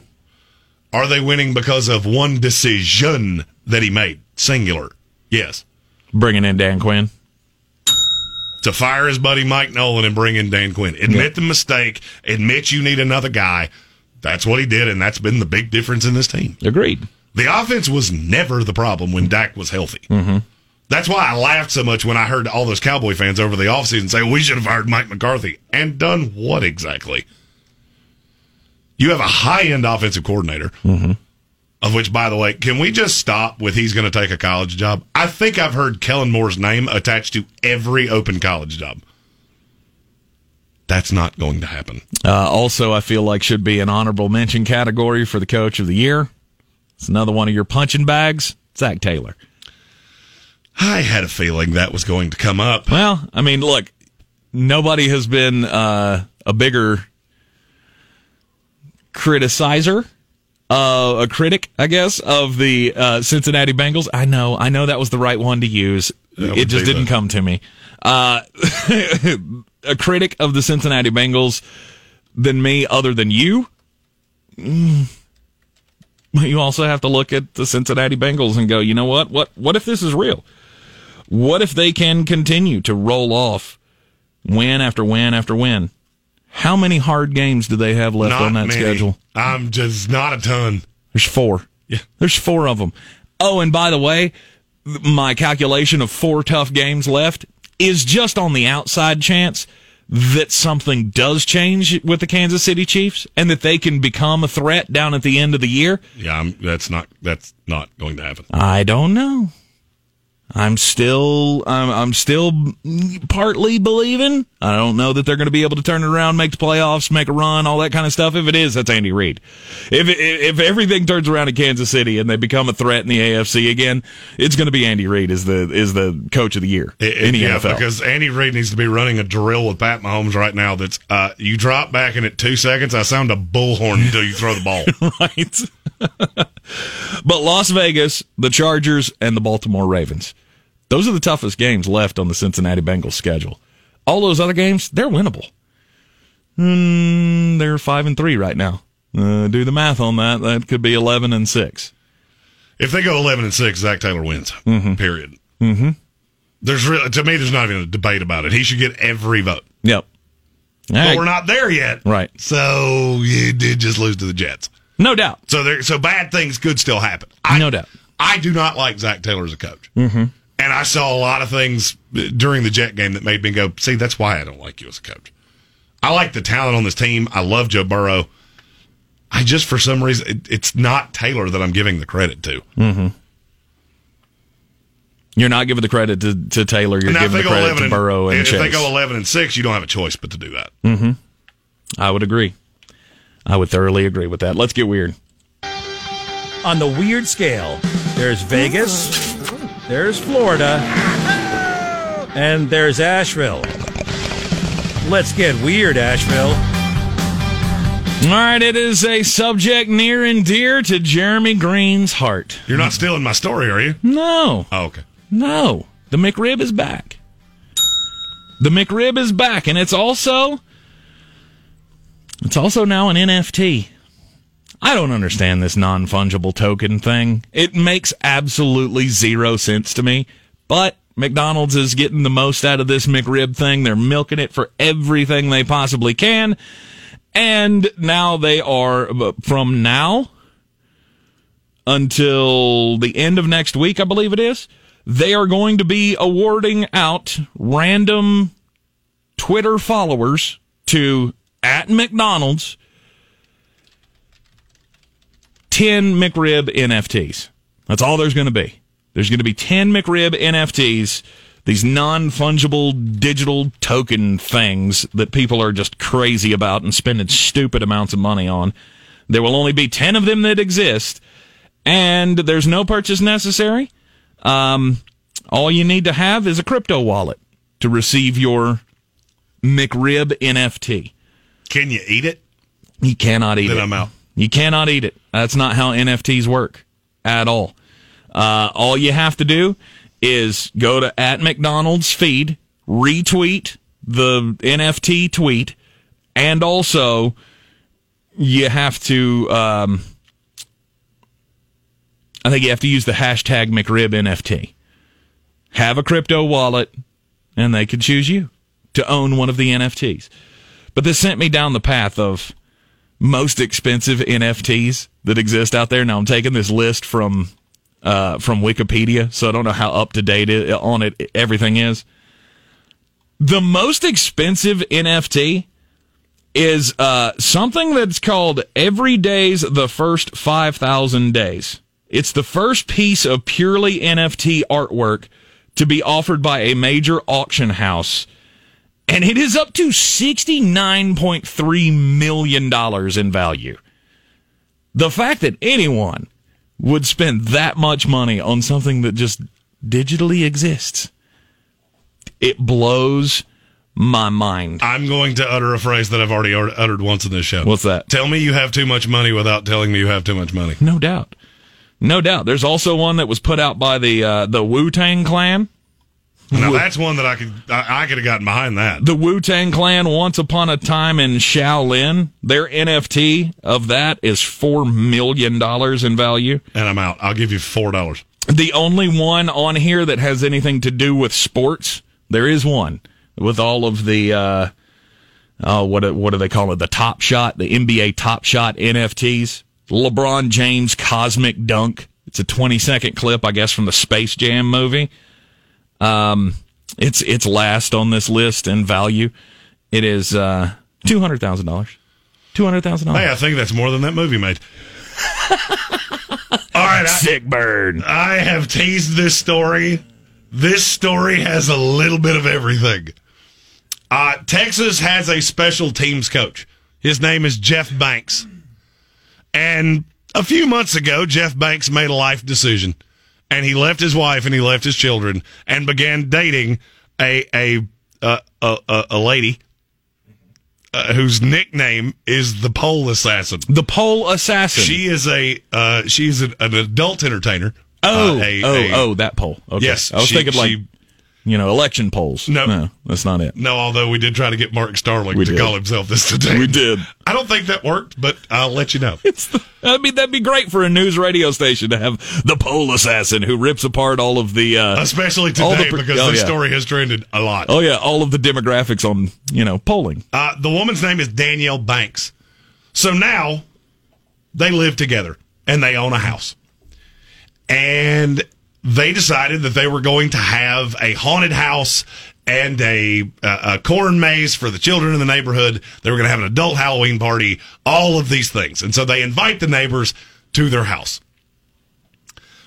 Are they winning because of one decision that he made? Singular. Yes. Bringing in Dan Quinn. to fire his buddy Mike Nolan and bring in Dan Quinn. Admit the mistake. Admit you need another guy. That's what he did, and that's been the big difference in this team. Agreed. The offense was never the problem when Dak was healthy. Mm-hmm. That's why I laughed so much when I heard all those Cowboy fans over the offseason say, we should have hired Mike McCarthy. And done what exactly? You have a high end offensive coordinator, Mm-hmm. of which, by the way, can we just stop with he's going to take a college job? I think I've heard Kellen Moore's name attached to every open college job. That's not going to happen. Uh, also, I feel like should be an honorable mention category for the coach of the year. It's another one of your punching bags, Zac Taylor. I had a feeling that was going to come up. Well, I mean, look, nobody has been uh, a bigger criticizer, uh, a critic, I guess, of the uh, Cincinnati Bengals. I know, I know that was the right one to use. That it just didn't the- come to me. Uh, a critic of the Cincinnati Bengals than me, other than you. Mm. But you also have to look at the Cincinnati Bengals and go, you know what? What what if this is real? What if they can continue to roll off win after win after win? How many hard games do they have left Not on that many. schedule? I'm just not a ton. There's four. Yeah. There's four of them. Oh, and by the way, my calculation of four tough games left is just on the outside chance that something does change with the Kansas City Chiefs and that they can become a threat down at the end of the year. Yeah, I'm, that's not that's not going to happen. I don't know. I'm still, I'm, I'm still partly believing. I don't know that they're going to be able to turn it around, make the playoffs, make a run, all that kind of stuff. If it is, that's Andy Reid. If if if everything turns around in Kansas City and they become a threat in the AFC again, it's going to be Andy Reid is the is the coach of the year It- in the yeah, NFL. because Andy Reid needs to be running a drill with Pat Mahomes right now. That's uh, you drop back and at two seconds. I sound a bullhorn until you throw the ball. right? but Las Vegas, the Chargers, and the Baltimore Ravens. Those are the toughest games left on the Cincinnati Bengals schedule. All those other games, they're winnable. Mm, they're five and three right now. Uh, do the math on that. That could be eleven and six. if they go eleven and six, Zac Taylor wins. Period. Mm-hmm. There's really, to me, there's not even a debate about it. He should get every vote. Yep. But we're not there yet. Right. So you did just lose to the Jets. No doubt. So there, so bad things could still happen. I, No doubt. I do not like Zac Taylor as a coach. Mm-hmm. And I saw a lot of things during the Jet game that made me go, see, that's why I don't like you as a coach. I like the talent on this team. I love Joe Burrow. I just, for some reason, it, it's not Taylor that I'm giving the credit to. You're not giving the credit to, to Taylor. You're And now giving the credit to and, Burrow and if Chase. they go 11 and 6, you don't have a choice but to do that. Mm-hmm. I would agree. I would thoroughly agree with that. Let's get weird. On the weird scale, there's Vegas, there's Florida, and there's Asheville. Let's get weird, Asheville. All right, it is a subject near and dear to Jeremy Greene's heart. You're not stealing my story, are you? No, Oh, okay. no. The McRib is back. The McRib is back, and it's also it's also now an NFT. I don't understand this non fungible token thing. It makes absolutely zero sense to me. But McDonald's is getting the most out of this McRib thing. They're milking it for everything they possibly can. And now they are, from now until the end of next week, I believe it is, they are going to be awarding out random Twitter followers to at McDonald's 10 McRib NFTs. That's all there's going to be. There's going to be 10 McRib NFTs, these non fungible digital token things that people are just crazy about and spending stupid amounts of money on. There will only be 10 of them that exist, and there's no purchase necessary. Um, all you need to have is a crypto wallet to receive your McRib NFT. Can you eat it? You cannot eat Then it. I'm out. You cannot eat it. That's not how NFTs work at all. Uh, all you have to do is go to at McDonald's feed, retweet the NFT tweet, and also you have to. Um, I think you have to use the hashtag McRib NFT. Have a crypto wallet, and they could choose you to own one of the NFTs. But this sent me down the path of most expensive NFTs that exist out there. Now I'm taking this list from uh, from Wikipedia, so I don't know how up to date on it everything is. The most expensive NFT is uh, something that's called Every Day's the First 5,000 Days. It's the first piece of purely NFT artwork to be offered by a major auction house and it is up to $69.3 million in value. The fact that anyone would spend that much money on something that just digitally exists, it blows my mind. I'm going to utter a phrase that I've already uttered once in this show. What's that? Tell me you have too much money without telling me you have too much money. No doubt. No doubt. There's also one that was put out by the uh, the Wu Tang Clan. Now that's one that I could I, I could have gotten behind that. The Wu Tang Clan, once upon a time in Shaolin, their NFT of that is four million dollars in value. And I'm out. I'll give you four dollars. The only one on here that has anything to do with sports, there is one with all of the uh, oh what what do they call it? The Top Shot, the NBA Top Shot NFTs. LeBron James Cosmic Dunk. It's a 20 second clip, I guess, from the Space Jam movie. Um, it's it's last on this list in value. It is uh, two hundred thousand dollars. Two hundred thousand dollars. Hey, I think that's more than that movie made. All right, I, Sick bird. I have teased this story. This story has a little bit of everything. Uh, Texas has a special teams coach. His name is Jeff Banks. And a few months ago, Jeff Banks made a life decision. And he left his wife and he left his children and began dating a a a a, a, lady uh, whose nickname is the Pole Assassin. The pole assassin. She is a uh, she's an, an adult entertainer. oh Uh, a- oh a- oh that pole. Okay. Yes, I was she- thinking like she- you know election polls. No. no, that's not it. No, although we did try to get Mark Starling We to did. call himself this today. We did. I don't think that worked, but I'll let you know. I mean, that'd be great for a news radio station to have the pole assassin who rips apart all of the, uh, Especially all the today because oh, this yeah. story has trended a lot. Oh yeah, all of the demographics on you know polling. Uh, the woman's name is Danielle Banks. So now they live together and they own a house. And they decided that they were going to have a haunted house and a, a, a corn maze for the children in the neighborhood. They were going to have an adult Halloween party, all of these things. And so they invite the neighbors to their house.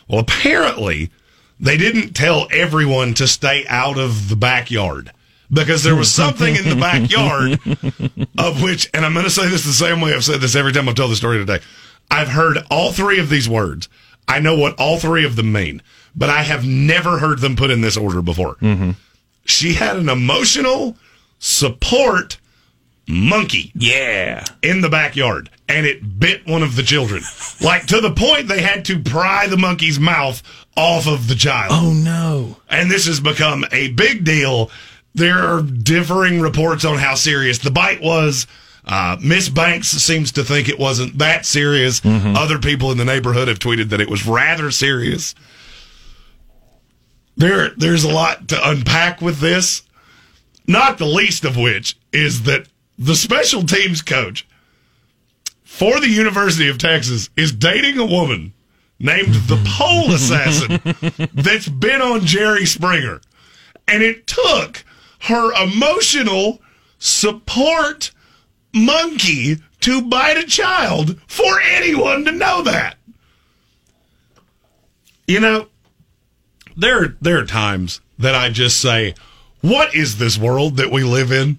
Well, apparently, they didn't tell everyone to stay out of the backyard because there was something in the backyard of which, and I'm going to say this the same way I've said this every time I've told the story today. I've heard all three of these words. I know what all three of them mean, but I have never heard them put in this order before. She had an emotional support monkey. Yeah. In the backyard, and it bit one of the children. like to the point they had to pry the monkey's mouth off of the child. Oh no. And this has become a big deal. There are differing reports on how serious the bite was. Uh, Miss Banks seems to think it wasn't that serious. Other people in the neighborhood have tweeted that it was rather serious. There, there's a lot to unpack with this. Not the least of which is that the special teams coach for the University of Texas is dating a woman named the Pole Assassin that's been on Jerry Springer. And it took her emotional support monkey to bite a child for anyone to know that. You know, there there are times that I just say, "What is this world that we live in?"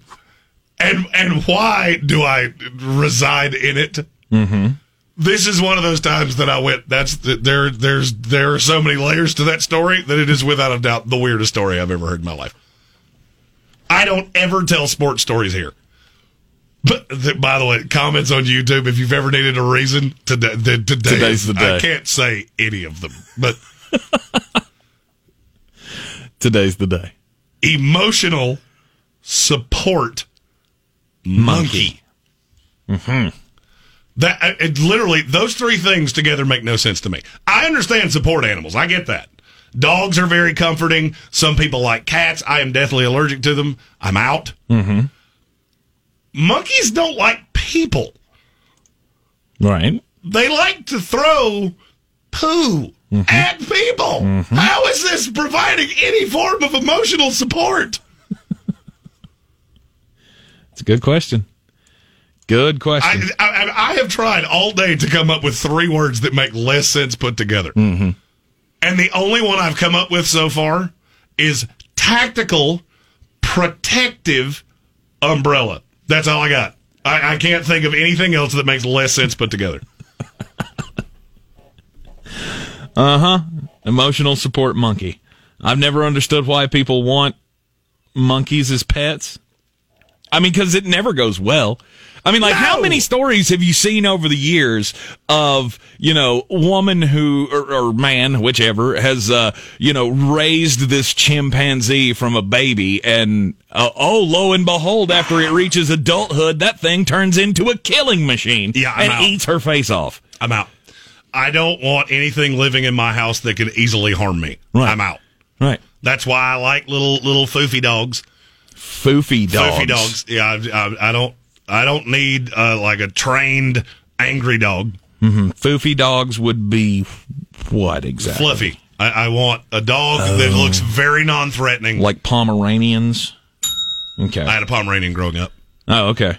And and why do I reside in it? Mm-hmm. This is one of those times that I went. That's the, there. There's there are so many layers to that story that it is without a doubt the weirdest story I've ever heard in my life. I don't ever tell sports stories here. But th- by the way, comments on YouTube. If you've ever needed a reason, today, today Today's the day. I can't say any of them, but Today's the day. emotional support monkey. Mm-hmm. That uh, it, literally those three things together make no sense to me. I understand support animals. I get that. Dogs are very comforting. Some people like cats. I am deathly allergic to them. I'm out. Mm-hmm. Monkeys don't like people. Right. They like to throw poo at people. How is this providing any form of emotional support? It's a good question. Good question. I, I, I have tried all day to come up with three words that make less sense put together. mm-hmm. And the only one I've come up with so far is tactical, protective umbrella. That's all I got. I, I can't think of anything else that makes less sense put together. Uh huh. Emotional support monkey. I've never understood why people want monkeys as pets. I mean, because it never goes well. I mean, like, how many stories have you seen over the years of, you know, woman who, or, or man, whichever, has, uh, you know, raised this chimpanzee from a baby and, uh, oh, lo and behold, after it reaches adulthood, that thing turns into a killing machine Yeah, I'm and out. eats her face off. I'm out. I don't want anything living in my house that could easily harm me. Right. I'm out. Right. That's why I like little little foofy dogs. Foofy dogs. Foofy dogs. Yeah, I, I, I don't. I don't need uh, like a trained angry dog. hmm Foofy dogs would be what exactly? Fluffy. I, I want a dog that Oh. looks very non-threatening. Like Pomeranians. Okay. I had a Pomeranian growing up. Oh, okay.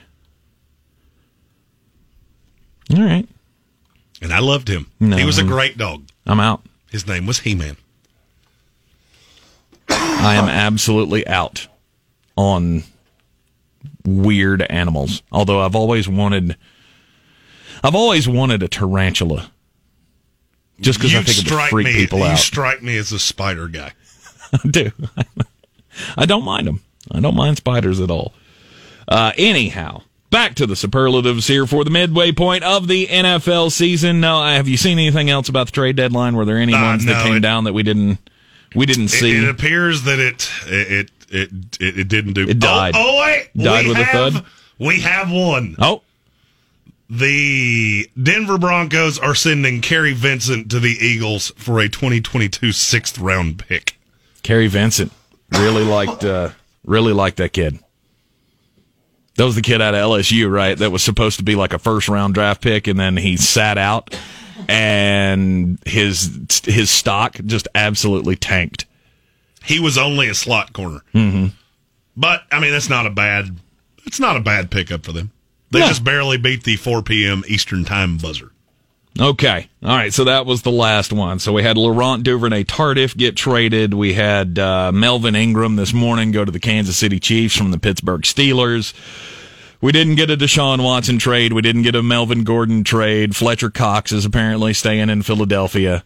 All right. And I loved him. No. He was a great dog. I'm out. His name was He Man. I am absolutely out on weird animals. Although I've always wanted, I've always wanted a tarantula. Just because I think it would freak me. people you out. You strike me as a spider guy. I do. I don't mind them. I don't mind spiders at all. Uh, anyhow, back to the superlatives here for the midway point of the NFL season. No, have you seen anything else about the trade deadline? Were there any Uh, ones that came it- down that we didn't we didn't It, see? it appears that it it it it, it didn't do. It died. Oh, oh wait, Died with a thud? We have one. oh, The Denver Broncos are sending Kary Vincent to the Eagles for a 2022 sixth round pick. Kary Vincent really liked uh, really liked that kid. That was the kid out of LSU, right? That was supposed to be like a first round draft pick, and then he sat out, and his his stock just absolutely tanked. He was only a slot corner, Mm-hmm. but I mean that's not a bad. It's not a bad pickup for them. They just barely beat the 4 p.m. Eastern time buzzer. Okay. All right. So that was the last one. So we had Laurent Duvernay Tardif get traded. We had uh, Melvin Ingram this morning go to the Kansas City Chiefs from the Pittsburgh Steelers. We didn't get a Deshaun Watson trade. We didn't get a Melvin Gordon trade. Fletcher Cox is apparently staying in Philadelphia.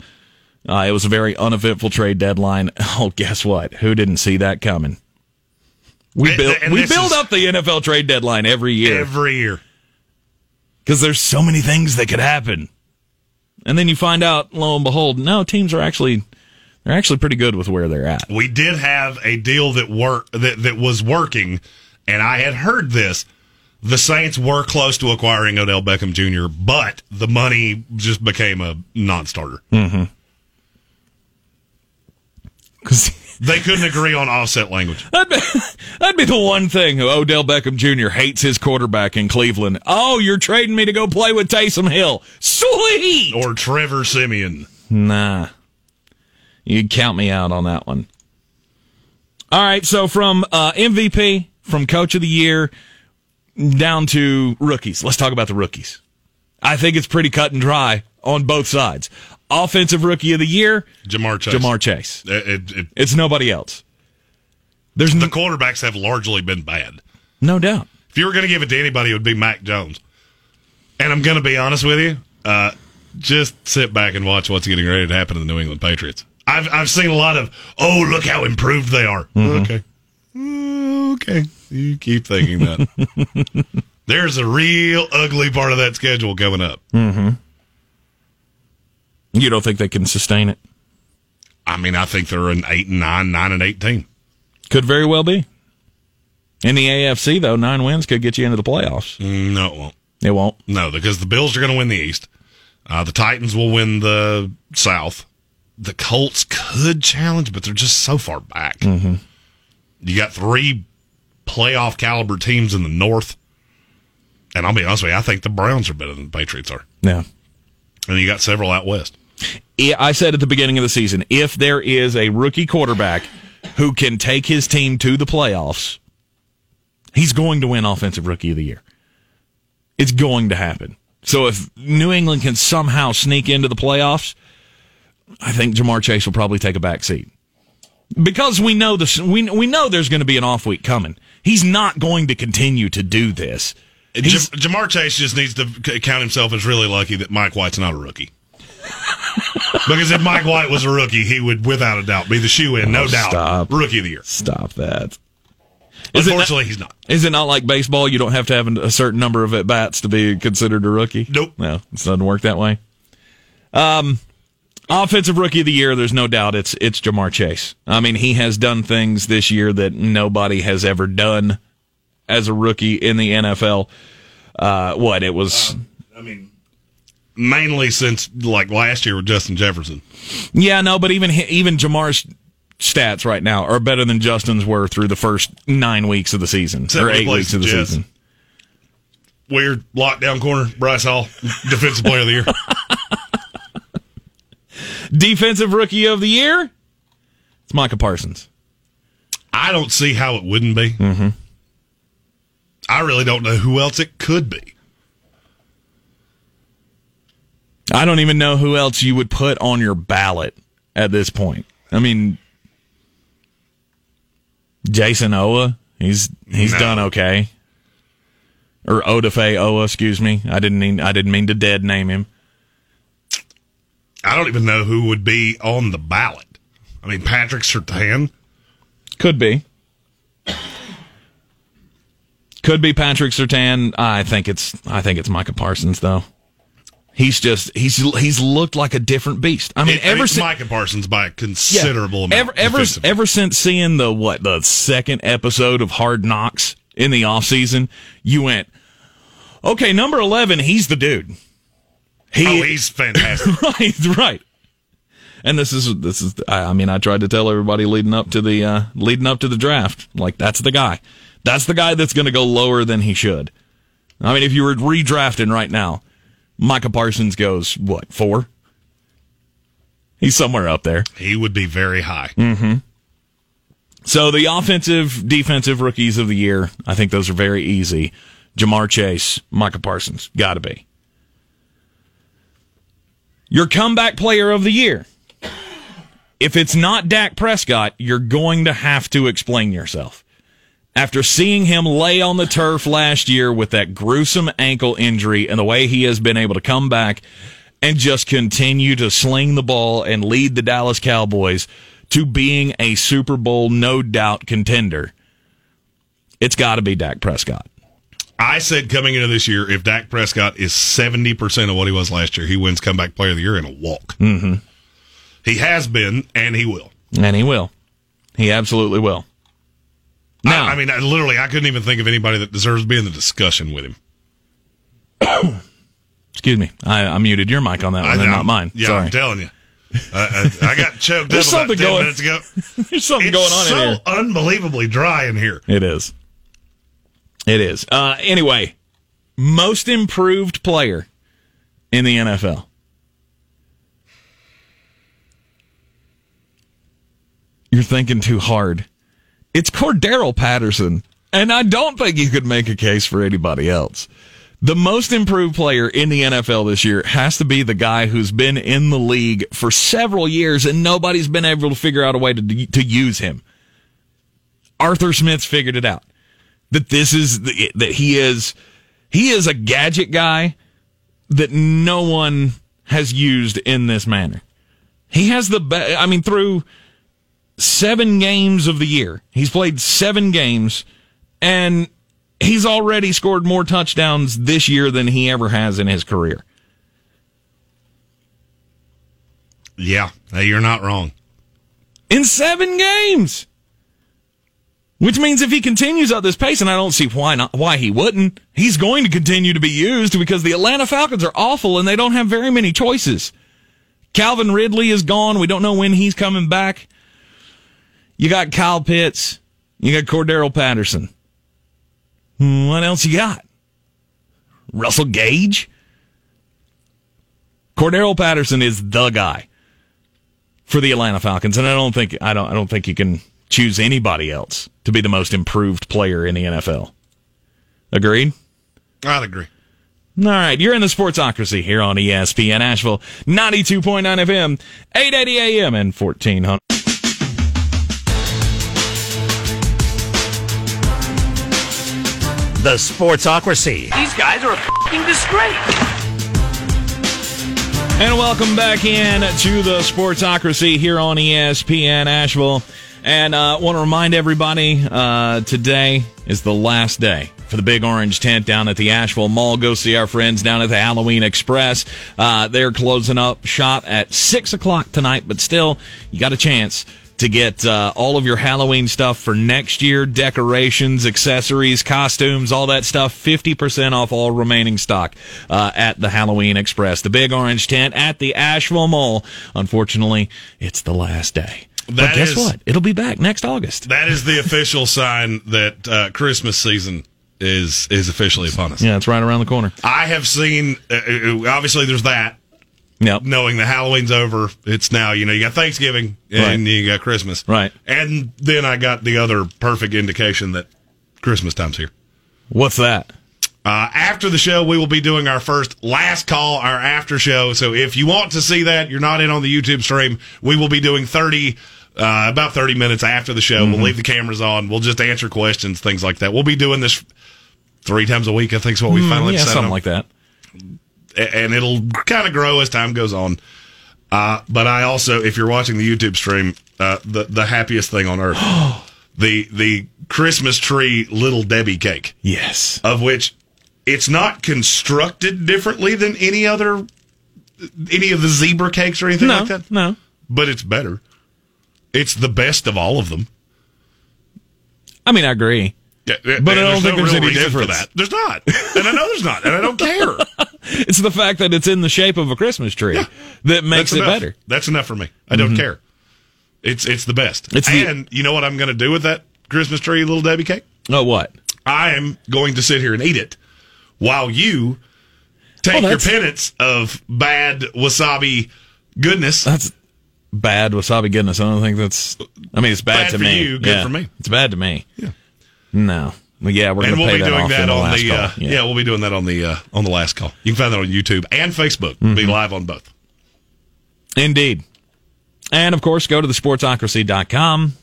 Uh, it was a very uneventful trade deadline. Oh, guess what? Who didn't see that coming? We build and we build up the NFL trade deadline every year Every year. because there's so many things that could happen, and then you find out, lo and behold, no teams are actually they're actually pretty good with where they're at. We did have a deal that work that, that was working, and I had heard this. The Saints were close to acquiring Odell Beckham Jr., but the money just became a non-starter. Mm-hmm. They couldn't agree on offset language. that'd be, that'd be the one thing. Odell Beckham Jr. hates his quarterback in Cleveland. Oh, you're trading me to go play with Taysom Hill? Sweet. Or Trevor Siemian. Nah. You'd count me out on that one. All right, so from uh, MVP, from Coach of the Year, down to rookies. Let's talk about the rookies. I think it's pretty cut and dry on both sides. Offensive Rookie of the Year, Ja'Marr Chase. Ja'Marr Chase. It- it- it- It's nobody else. There's the quarterbacks have largely been bad. no doubt. If you were going to give it to anybody, it would be Mac Jones. And I'm going to be honest with you. Uh, just sit back and watch what's getting ready to happen to the New England Patriots. I've I've seen a lot of oh look how improved they are. Okay, Mm, okay, you keep thinking that. There's a real ugly part of that schedule coming up. Mm-hmm. You don't think they can sustain it? I mean, I think they're an eight and nine, nine and eight team. Could very well be. In the AFC, though, nine wins could get you into the playoffs. Mm, No, it won't. It won't. No, because the Bills are going to win the East. Uh, the Titans will win the South. The Colts could challenge, but they're just so far back. Mm-hmm. You got three playoff caliber teams in the North. And I'll be honest with you, I think the Browns are better than the Patriots are. Yeah. And you got several out west. I I said at the beginning of the season, if there is a rookie quarterback who can take his team to the playoffs, he's going to win Offensive Rookie of the Year. It's going to happen. So if New England can somehow sneak into the playoffs, I think Ja'Marr Chase will probably take a back seat. Because we know this, we we know there's going to be an off week coming. He's not going to continue to do this. He's- Jam- Ja'Marr Chase just needs to count himself as really lucky that Mike White's not a rookie. Because if Mike White was a rookie, he would, without a doubt, be the shoe in, no Oh, doubt, stop. rookie of the year. Stop that. Is it not- Unfortunately, he's not. Is it not like baseball? You don't have to have a certain number of at bats to be considered a rookie. Nope. No, it doesn't work that way. Um, offensive rookie of the year. There's no doubt it's it's Ja'Marr Chase. I mean, he has done things this year that nobody has ever done as a rookie in the NFL. Uh, what it was? I mean, mainly since like last year with Justin Jefferson. Yeah, no, but even even Ja'Marr's stats right now are better than Justin's were through the first nine weeks of the season Except or eight weeks of the Jets. season. Weird lockdown corner, Bryce Hall, defensive player of the year. Defensive rookie of the year. It's Micah Parsons. I don't see how it wouldn't be. Mm-hmm. I really don't know who else it could be. I don't even know who else you would put on your ballot at this point. I mean, Jayson Oweh, he's he's No. done okay. Or Odafe Oweh, excuse me. I didn't mean I didn't mean to dead name him. I don't even know who would be on the ballot. I mean, Patrick Surtain. Could be. Could be Patrick Surtain. I think it's I think it's Micah Parsons though. He's just he's he's looked like a different beast. I mean, It- ever since Micah Parsons by a considerable amount. ever ever, ever since seeing the what the second episode of Hard Knocks in the off season, you went, okay, number eleven, he's the dude. He, oh, he's fantastic. right, right. And this is this is I, I mean I tried to tell everybody leading up to the uh, leading up to the draft like that's the guy, that's the guy that's going to go lower than he should. I mean if you were redrafting right now, Micah Parsons goes what four? He's somewhere up there. he would be very high. Mm-hmm. So the offensive, defensive rookies of the year, I think those are very easy. Ja'Marr Chase, Micah Parsons, got to be. Your comeback player of the year. If it's not Dak Prescott, you're going to have to explain yourself. After seeing him lay on the turf last year with that gruesome ankle injury and the way he has been able to come back and just continue to sling the ball and lead the Dallas Cowboys to being a Super Bowl no doubt contender, it's got to be Dak Prescott. I said coming into this year, if Dak Prescott is 70% of what he was last year, he wins comeback player of the year in a walk. Mm-hmm. He has been, and he will. And he will. He absolutely will. Now, I, I mean, I, literally, I couldn't even think of anybody that deserves to be in the discussion with him. excuse me, I, I muted your mic on that one, I'm- not mine. Yeah, Sorry. I'm telling you. I, I, I got choked up There's about something 10 going- minutes ago. There's something it's going on in so here. unbelievably dry in here. It is. It is. Uh, anyway, most improved player in the NFL. You're thinking too hard. It's Cordarrelle Patterson, and I don't think you could make a case for anybody else. The most improved player in the NFL this year has to be the guy who's been in the league for several years and nobody's been able to figure out a way to, to use him. Arthur Smith's figured it out that this is the, that he is he is a gadget guy that no one has used in this manner. He has the I mean through 7 games of the year. He's played 7 games and he's already scored more touchdowns this year than he ever has in his career. Yeah, you're not wrong. In 7 games. Which means if he continues at this pace, and I don't see why not, why he wouldn't, he's going to continue to be used because the Atlanta Falcons are awful and they don't have very many choices. Calvin Ridley is gone. We don't know when he's coming back. You got Kyle Pitts. You got Cordarrelle Patterson. Hmm, What else you got? Russell Gage? Cordarrelle Patterson is the guy for the Atlanta Falcons, and I don't think I don't I don't think you can choose anybody else to be the most improved player in the NFL. Agreed? I'd agree. All right, you're in the Sportsocracy here on ESPN Asheville, 92.9 FM, 880 AM, and 1400. The Sportsocracy. These guys are a fucking disgrace. And welcome back in to the Sportsocracy here on ESPN Asheville. And uh, want to remind everybody uh, today is the last day for the Big Orange Tent down at the Asheville Mall. Go see our friends down at the Halloween Express. Uh, they're closing up shop at 6 o'clock tonight, but still, you got a chance to get uh, all of your Halloween stuff for next year decorations, accessories, costumes, all that stuff 50% off all remaining stock uh, at the Halloween Express. The Big Orange Tent at the Asheville Mall. Unfortunately, it's the last day. but guess is- what? It'll be back next August. That is the official sign that uh, Christmas season is is officially upon us. Yeah, it's right around the corner. I have seen. Uh, uh, obviously, there's that. Yep. Knowing the Halloween's over, it's now you know you got Thanksgiving and Right. you got Christmas, Right. And then I got the other perfect indication that Christmas time's here. What's that? Uh, after the show, we will be doing our first last call, our after show. So if you want to see that, you're not in on the YouTube stream. We will be doing 30, uh, about 30 minutes after the show. Mm-hmm. We'll leave the cameras on. We'll just answer questions, things like that. We'll be doing this three times a week. I think is what we finally Mm, yeah, something on. like that. And it'll kind of grow as time goes on. Uh, but I also, if you're watching the YouTube stream, uh, the the happiest thing on earth, the the Christmas tree little Debbie cake, Yes. of which it's not constructed differently than any other any of the zebra cakes or anything No, like that. no. But it's better. It's the best of all of them. I mean, I agree. Yeah, But I don't there's think there's real any difference. for that. There's not, and I know there's not, and I don't care. It's the fact that it's in the shape of a Christmas tree that makes That's it enough. better. That's enough for me. I don't mm-hmm. care. It's it's the best. It's the- and you know what I'm going to do with that Christmas tree little Debbie cake? Oh, what? I am going to sit here and eat it while you take Oh, your penance of bad wasabi goodness. That's bad wasabi goodness. I don't think that's. I mean, it's bad, Bad to for me. you, good Yeah. for me. It's bad to me. Yeah. No. Well, yeah, we're and going to we'll be doing off that in the on the uh, yeah. we'll be doing that on the uh, on the last call. You can find that on YouTube and Facebook. Be Mm-hmm. live on both. Indeed. And of course, go to the sportsocracy.com.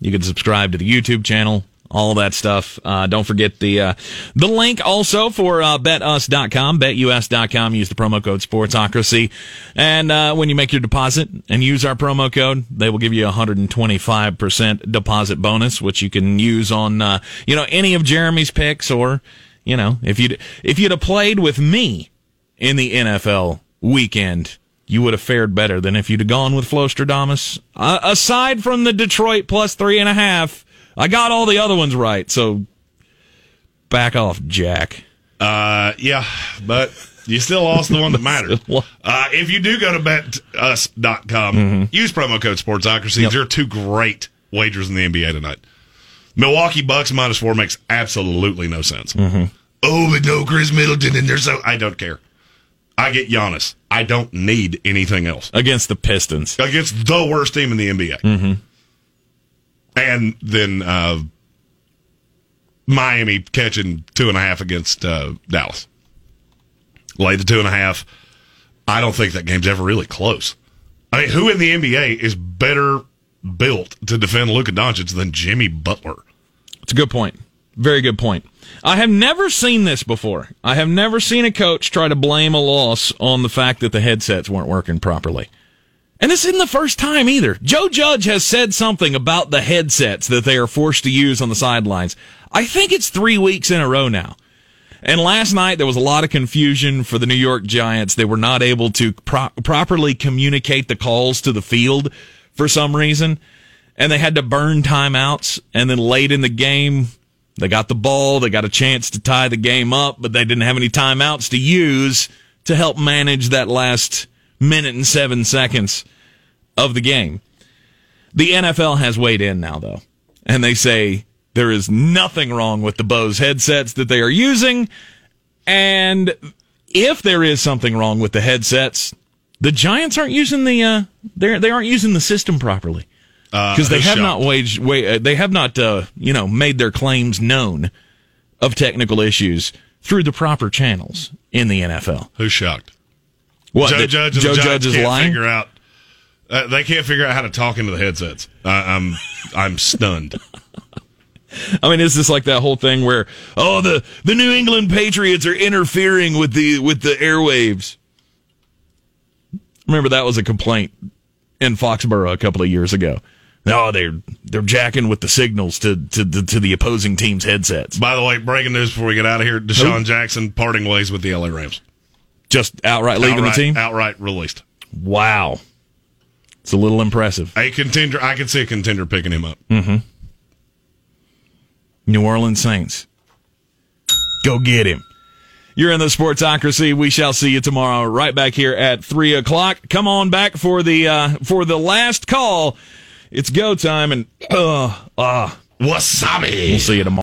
You can subscribe to the YouTube channel, all that stuff. Uh, don't forget the uh, the link also for uh, betus.com, betus.com. Use the promo code sportsocracy. And uh, when you make your deposit and use our promo code, they will give you a 125% deposit bonus, which you can use on, uh, you know, any of Jeremy's picks or, you know, if you'd, if you'd have played with me in the NFL weekend, you would have fared better than if you'd have gone with Flostradamus. Uh, aside from the Detroit plus three and a half, I got all the other ones right. So back off, Jack. Uh, yeah, but you still lost the one that mattered. Uh, if you do go to betus.com, use promo code Sportsocracy. There are two great wagers in the NBA tonight. Milwaukee Bucks minus four makes absolutely no sense. Oh, but no Khris Middleton, and there's so I don't care. I get Giannis. I don't need anything else Against the Pistons. against the worst team in the NBA. Mm-hmm. And then uh, Miami catching two and a half against uh, Dallas. Lay the two and a half. I don't think that game's ever really close. I mean, who in the NBA is better built to defend Luka Doncic than Jimmy Butler? It's a good point. Very good point. I have never seen this before. I have never seen a coach try to blame a loss on the fact that the headsets weren't working properly. And this isn't the first time either. Joe Judge has said something about the headsets that they are forced to use on the sidelines. I think it's three weeks in a row now. And last night there was a lot of confusion for the New York Giants. They were not able to pro- properly communicate the calls to the field for some reason. And they had to burn timeouts. And then late in the game, they got the ball. They got a chance to tie the game up, but they didn't have any timeouts to use to help manage that last minute and seven seconds of the game. The NFL has weighed in now, though, and they say there is nothing wrong with the Bose headsets that they are using. And if there is something wrong with the headsets, the Giants aren't using the uh, they they aren't using the system properly Uh, because they have not waged wa- uh, they have not uh, you know made their claims known of technical issues through the proper channels in the NFL. Who's shocked? What Joe Judge Joe the Judge is lying? figure out. Uh, they can't figure out how to talk into the headsets. I, I'm I'm stunned. I mean, is this like that whole thing where oh the the New England Patriots are interfering with the with the airwaves? Remember that was a complaint in Foxborough a couple of years ago. No, they're they're jacking with the signals to to to, to the opposing team's headsets. By the way, breaking news before we get out of here: DeSean Jackson parting ways with the LA Rams. Just outright leaving outright, the team. outright released. Wow, it's a little impressive. A contender, I could see a contender picking him up. Mm-hmm. New Orleans Saints. Go get him. You're in the Sportsocracy. We shall see you tomorrow, right back here at three o'clock. Come on back for the uh, for the last call. It's go time, and uh, uh, Wasabi. we'll see you tomorrow.